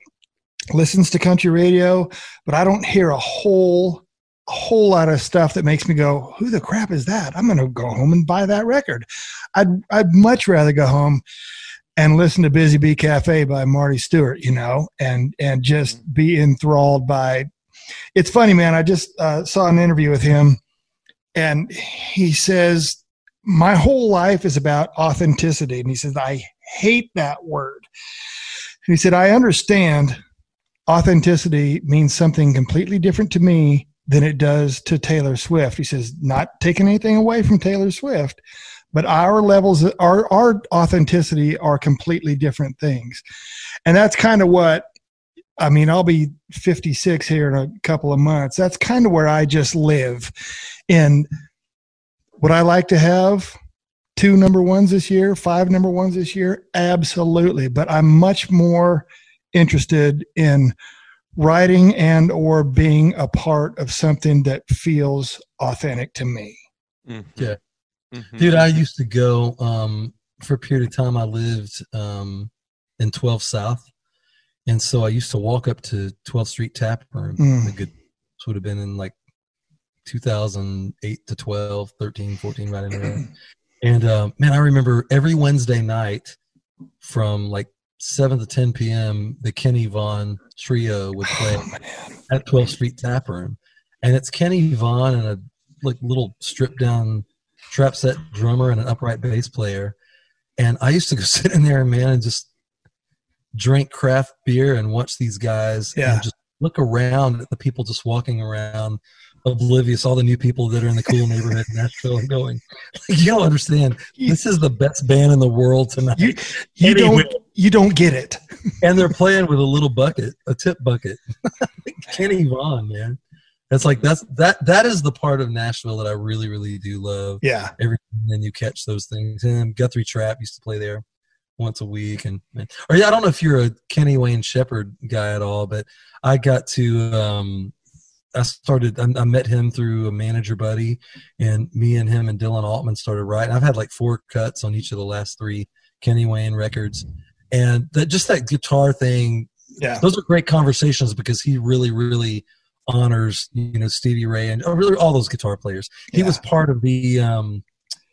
listens to country radio, but I don't hear a whole a whole lot of stuff that makes me go, "Who the crap is that?" I'm going to go home and buy that record. I'd I'd much rather go home and listen to Busy Bee Cafe by Marty Stuart, you know, and and just be enthralled by it's funny, man. I just uh, saw an interview with him, and he says, My whole life is about authenticity. And he says, I hate that word. And he said, I understand authenticity means something completely different to me than it does to Taylor Swift. He says, Not taking anything away from Taylor Swift, but our levels, our, our authenticity are completely different things. And that's kind of what I mean, I'll be 56 here in a couple of months. That's kind of where I just live. And would I like to have two number ones this year, five number ones this year? Absolutely. But I'm much more interested in writing and or being a part of something that feels authentic to me. Mhm. Yeah. Mhm. Dude, I used to go um, for a period of time. I lived um, in 12 South, and so I used to walk up to 12th Street Tap Room. Mm. A good, this would have been in like 2008 to 12, 13, 14, right in there. And uh, man, I remember every Wednesday night from like 7 to 10 p.m., the Kenny Vaughan trio would play Oh, at 12th Street Tap Room, and it's Kenny Vaughan and a like little stripped down trap set drummer and an upright bass player. And I used to go sit in there, man, and just drink craft beer and watch these guys Yeah. and just look around at the people just walking around oblivious all the new people that are in the cool neighborhood in Nashville and going you don't understand this is the best band in the world tonight You, you Anyway. don't you don't get it. and they're playing with a little bucket, a tip bucket. Kenny Vaughan, man. That's like that's that that is the part of Nashville that I really, really do love. Yeah. Every then you catch those things. And Guthrie Trapp used to play there once a week and man. or yeah, I don't know if you're a Kenny Wayne Shepherd guy at all, but I got to um I started I, I met him through a manager buddy and me and him and Dylan Altman started writing. I've had like four cuts on each of the last three Kenny Wayne records. And that just that guitar thing Yeah. those are great conversations because he really really honors you know stevie ray and oh, really all those guitar players he was part of the um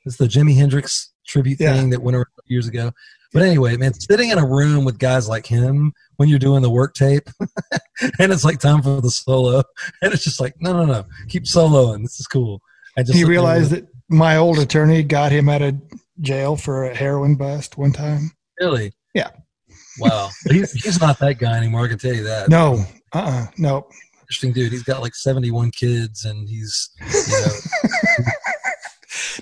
it's the jimi hendrix tribute Yeah. thing that went around years ago but anyway man sitting in a room with guys like him when you're doing the work tape and it's like time for the solo and it's just like no no no keep soloing this is cool I just He sit there realized that my old attorney got him out of jail for a heroin bust one time. really Yeah. wow he's, he's not that guy anymore i can tell you that No, uh, uh no. interesting dude. He's got like 71 kids and he's, you know,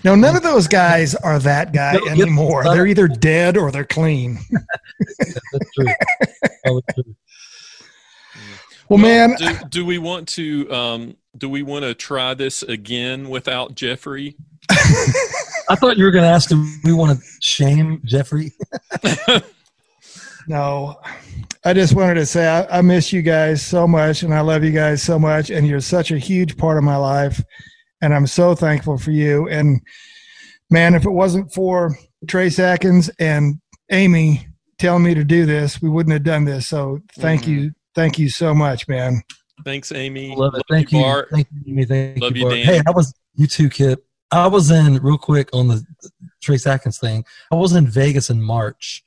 No, none of those guys are that guy No, anymore. They're either dead or they're clean. That's true. Probably true. Well, man, do, do we want to um, do we want to try this again without Jeffrey? I thought you were going to ask him. We want to shame Jeffrey. no. I just wanted to say I, I miss you guys so much and I love you guys so much. And you're such a huge part of my life. And I'm so thankful for you. And man, if it wasn't for Trace Atkins and Amy telling me to do this, we wouldn't have done this. So thank Mhm. you. Thank you so much, man. Thanks, Amy. Love it. Thank you. Bart. Thank you, Amy. Thank Love you, you, Bart. Dan. Hey, I was you too, Kip. I was in real quick on the Trace Atkins thing. I was in Vegas in March,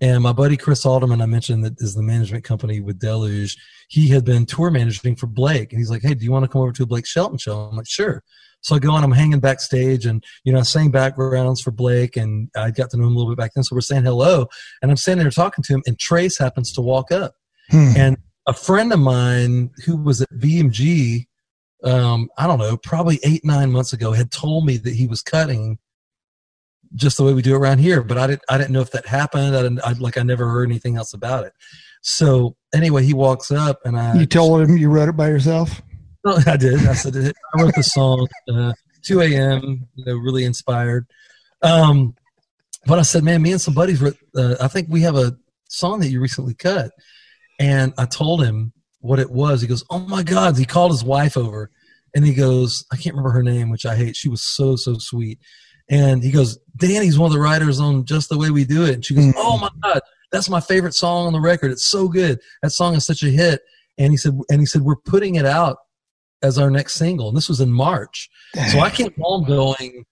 and my buddy Chris Alderman, I mentioned that is the management company with Deluge. He had been tour managing for Blake, and he's like, "Hey, do you want to come over to a Blake Shelton show?" I'm like, "Sure." So I go and I'm hanging backstage, and you know, I sang backgrounds for Blake, and I got to know him a little bit back then. So we're saying hello, and I'm standing there talking to him, and Trace happens to walk up. Hmm. And a friend of mine who was at BMG, um, I don't know, probably eight, nine months ago, had told me that he was cutting just the way we do it around here. But I didn't, I didn't know if that happened. I didn't, I, like, I never heard anything else about it. So anyway, he walks up and I, You told him you wrote it by yourself? no, I did. I said, I wrote the song, uh, 2 a.m., you know, really inspired. Um, but I said, man, me and some buddies wrote, uh, I think we have a song that you recently cut. And I told him what it was. He goes, oh my God. He called his wife over and he goes, I can't remember her name, which I hate. She was so, so sweet. And he goes, Danny's one of the writers on Just the Way We Do It. And she goes, Mhm. oh my God, that's my favorite song on the record. It's so good. That song is such a hit. And he said, and he said, we're putting it out as our next single. And this was in March. So I came home going,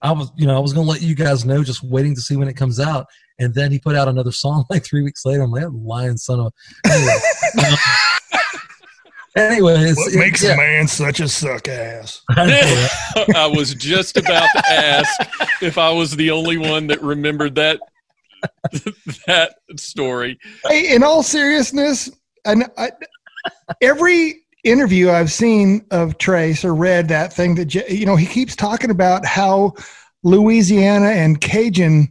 I was, you know, I was going to let you guys know, just waiting to see when it comes out. And then he put out another song like three weeks later. I'm like, "That lying son of a. Anyway, um, anyways, what it- makes yeah, a man such a suck ass? I know, right? I was just about to ask if I was the only one that remembered that that story. Hey, in all seriousness, and I, every interview I've seen of Trace or read that thing that you know he keeps talking about how Louisiana and Cajun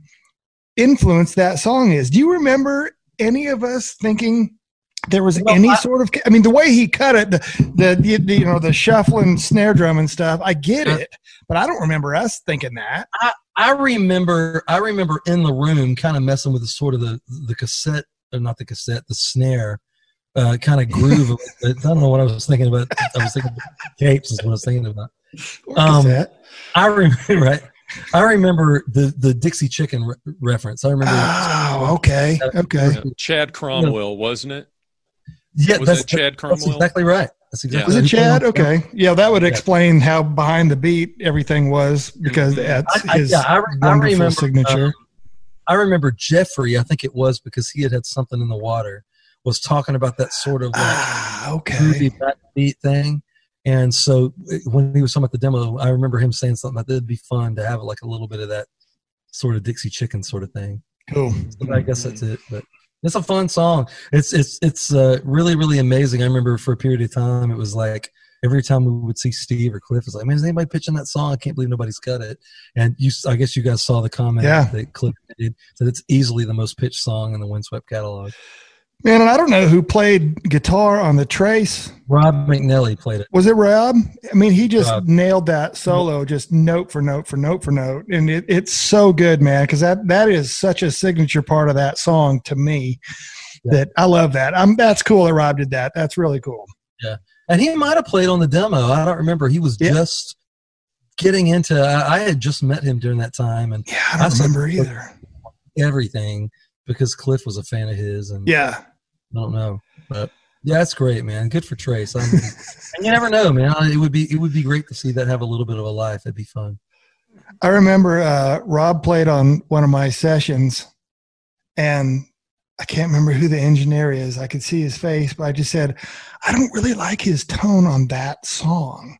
influence that song is. Do you remember any of us thinking there was Well, any I- sort of? I mean, the way he cut it, the, the, the you know the shuffling snare drum and stuff, I get Uh, it, but I don't remember us thinking that. i i remember, I remember in the room, kind of messing with the sort of the the cassette, or not the cassette, the snare, uh, kind of groove. of it. I don't know what I was thinking about. I was thinking about tapes is what I was thinking about. Um. I remember, right? I remember the the Dixie Chicken re- reference. I remember. Oh, okay, okay. Chad Cromwell, wasn't it? Yeah, Was that's, it Chad that's exactly right. That's exactly. Was it Chad? on- Okay. Yeah, that would Yeah. explain how behind the beat everything was because that's I, I, his yeah, I, re- I wonderful remember. signature. um, I remember Jeffrey. I think it was because he had had something in the water. Was talking about that sort of like ah, okay. groovy backbeat thing. And so uh, when he was talking about the demo, I remember him saying something like it'd be fun to have like a little bit of that sort of Dixie Chicken sort of thing. Cool. So I guess that's it. But it's a fun song. It's it's it's uh, really really amazing. I remember for a period of time it was like every time we would see Steve or Cliff, it's like, man, is anybody pitching that song? I can't believe nobody's cut it. And you, I guess you guys saw the comment Yeah. that Cliff did that it's easily the most pitched song in the Windswept catalog. Man, and I don't know who played guitar on the Trace. Rob McNelley played it. Was it Rob? I mean, he just Rob. nailed that solo, just note for note for note for note, and it, it's so good, man. Because that that is such a signature part of that song to me. Yeah. That I love that. I'm that's cool that Rob did that. That's really cool. Yeah, and he might have played on the demo. I don't remember. He was Yeah. just getting into. I, I had just met him during that time, and Yeah, I don't I remember either. everything because Cliff was a fan of his, and Yeah. I don't know, but yeah, that's great, man. Good for Trace. I'm, and you never know, man. It would be it would be great to see that have a little bit of a life. It'd be fun. I remember uh, Rob played on one of my sessions, and I can't remember who the engineer is. I could see his face, but I just said, I don't really like his tone on that song.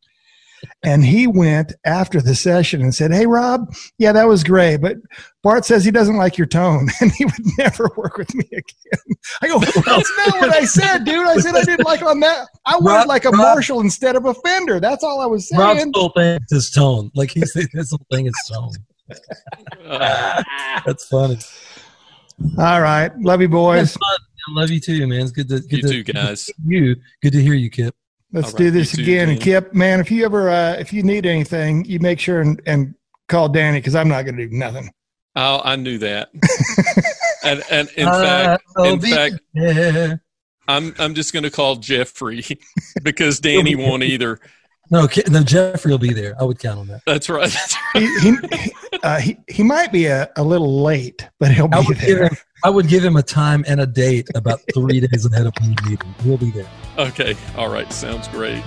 And he went after the session and said, "Hey, Rob, yeah, that was great, but Bart says he doesn't like your tone, and he would never work with me again." I go, "That's not what I said, dude. I said I didn't like on that. I wanted Rob- like a Rob- Marshall instead of a Fender. That's all I was saying. Rob's saying." whole thing is his tone. Like he's his whole thing is tone. That's funny. All right, love you, boys. I love you too, man. It's good to good you to too, guys. you. Good to hear you, Kip. Let's All do this too, again. And Kip, man, if you ever uh, if you need anything, you make sure and, and call Danny because I'm not going to do nothing. Oh, I knew that. and and in Uh, fact, in fact, there. I'm I'm just going to call Jeffrey because Danny won't either. No, no, Jeffrey will be there. I would count on that. That's right. That's right. he he, uh, he he might be a, a little late, but he'll I be would give there. him. I would give him a time and a date about three days ahead of the meeting. He'll be there. Okay. All right. Sounds great.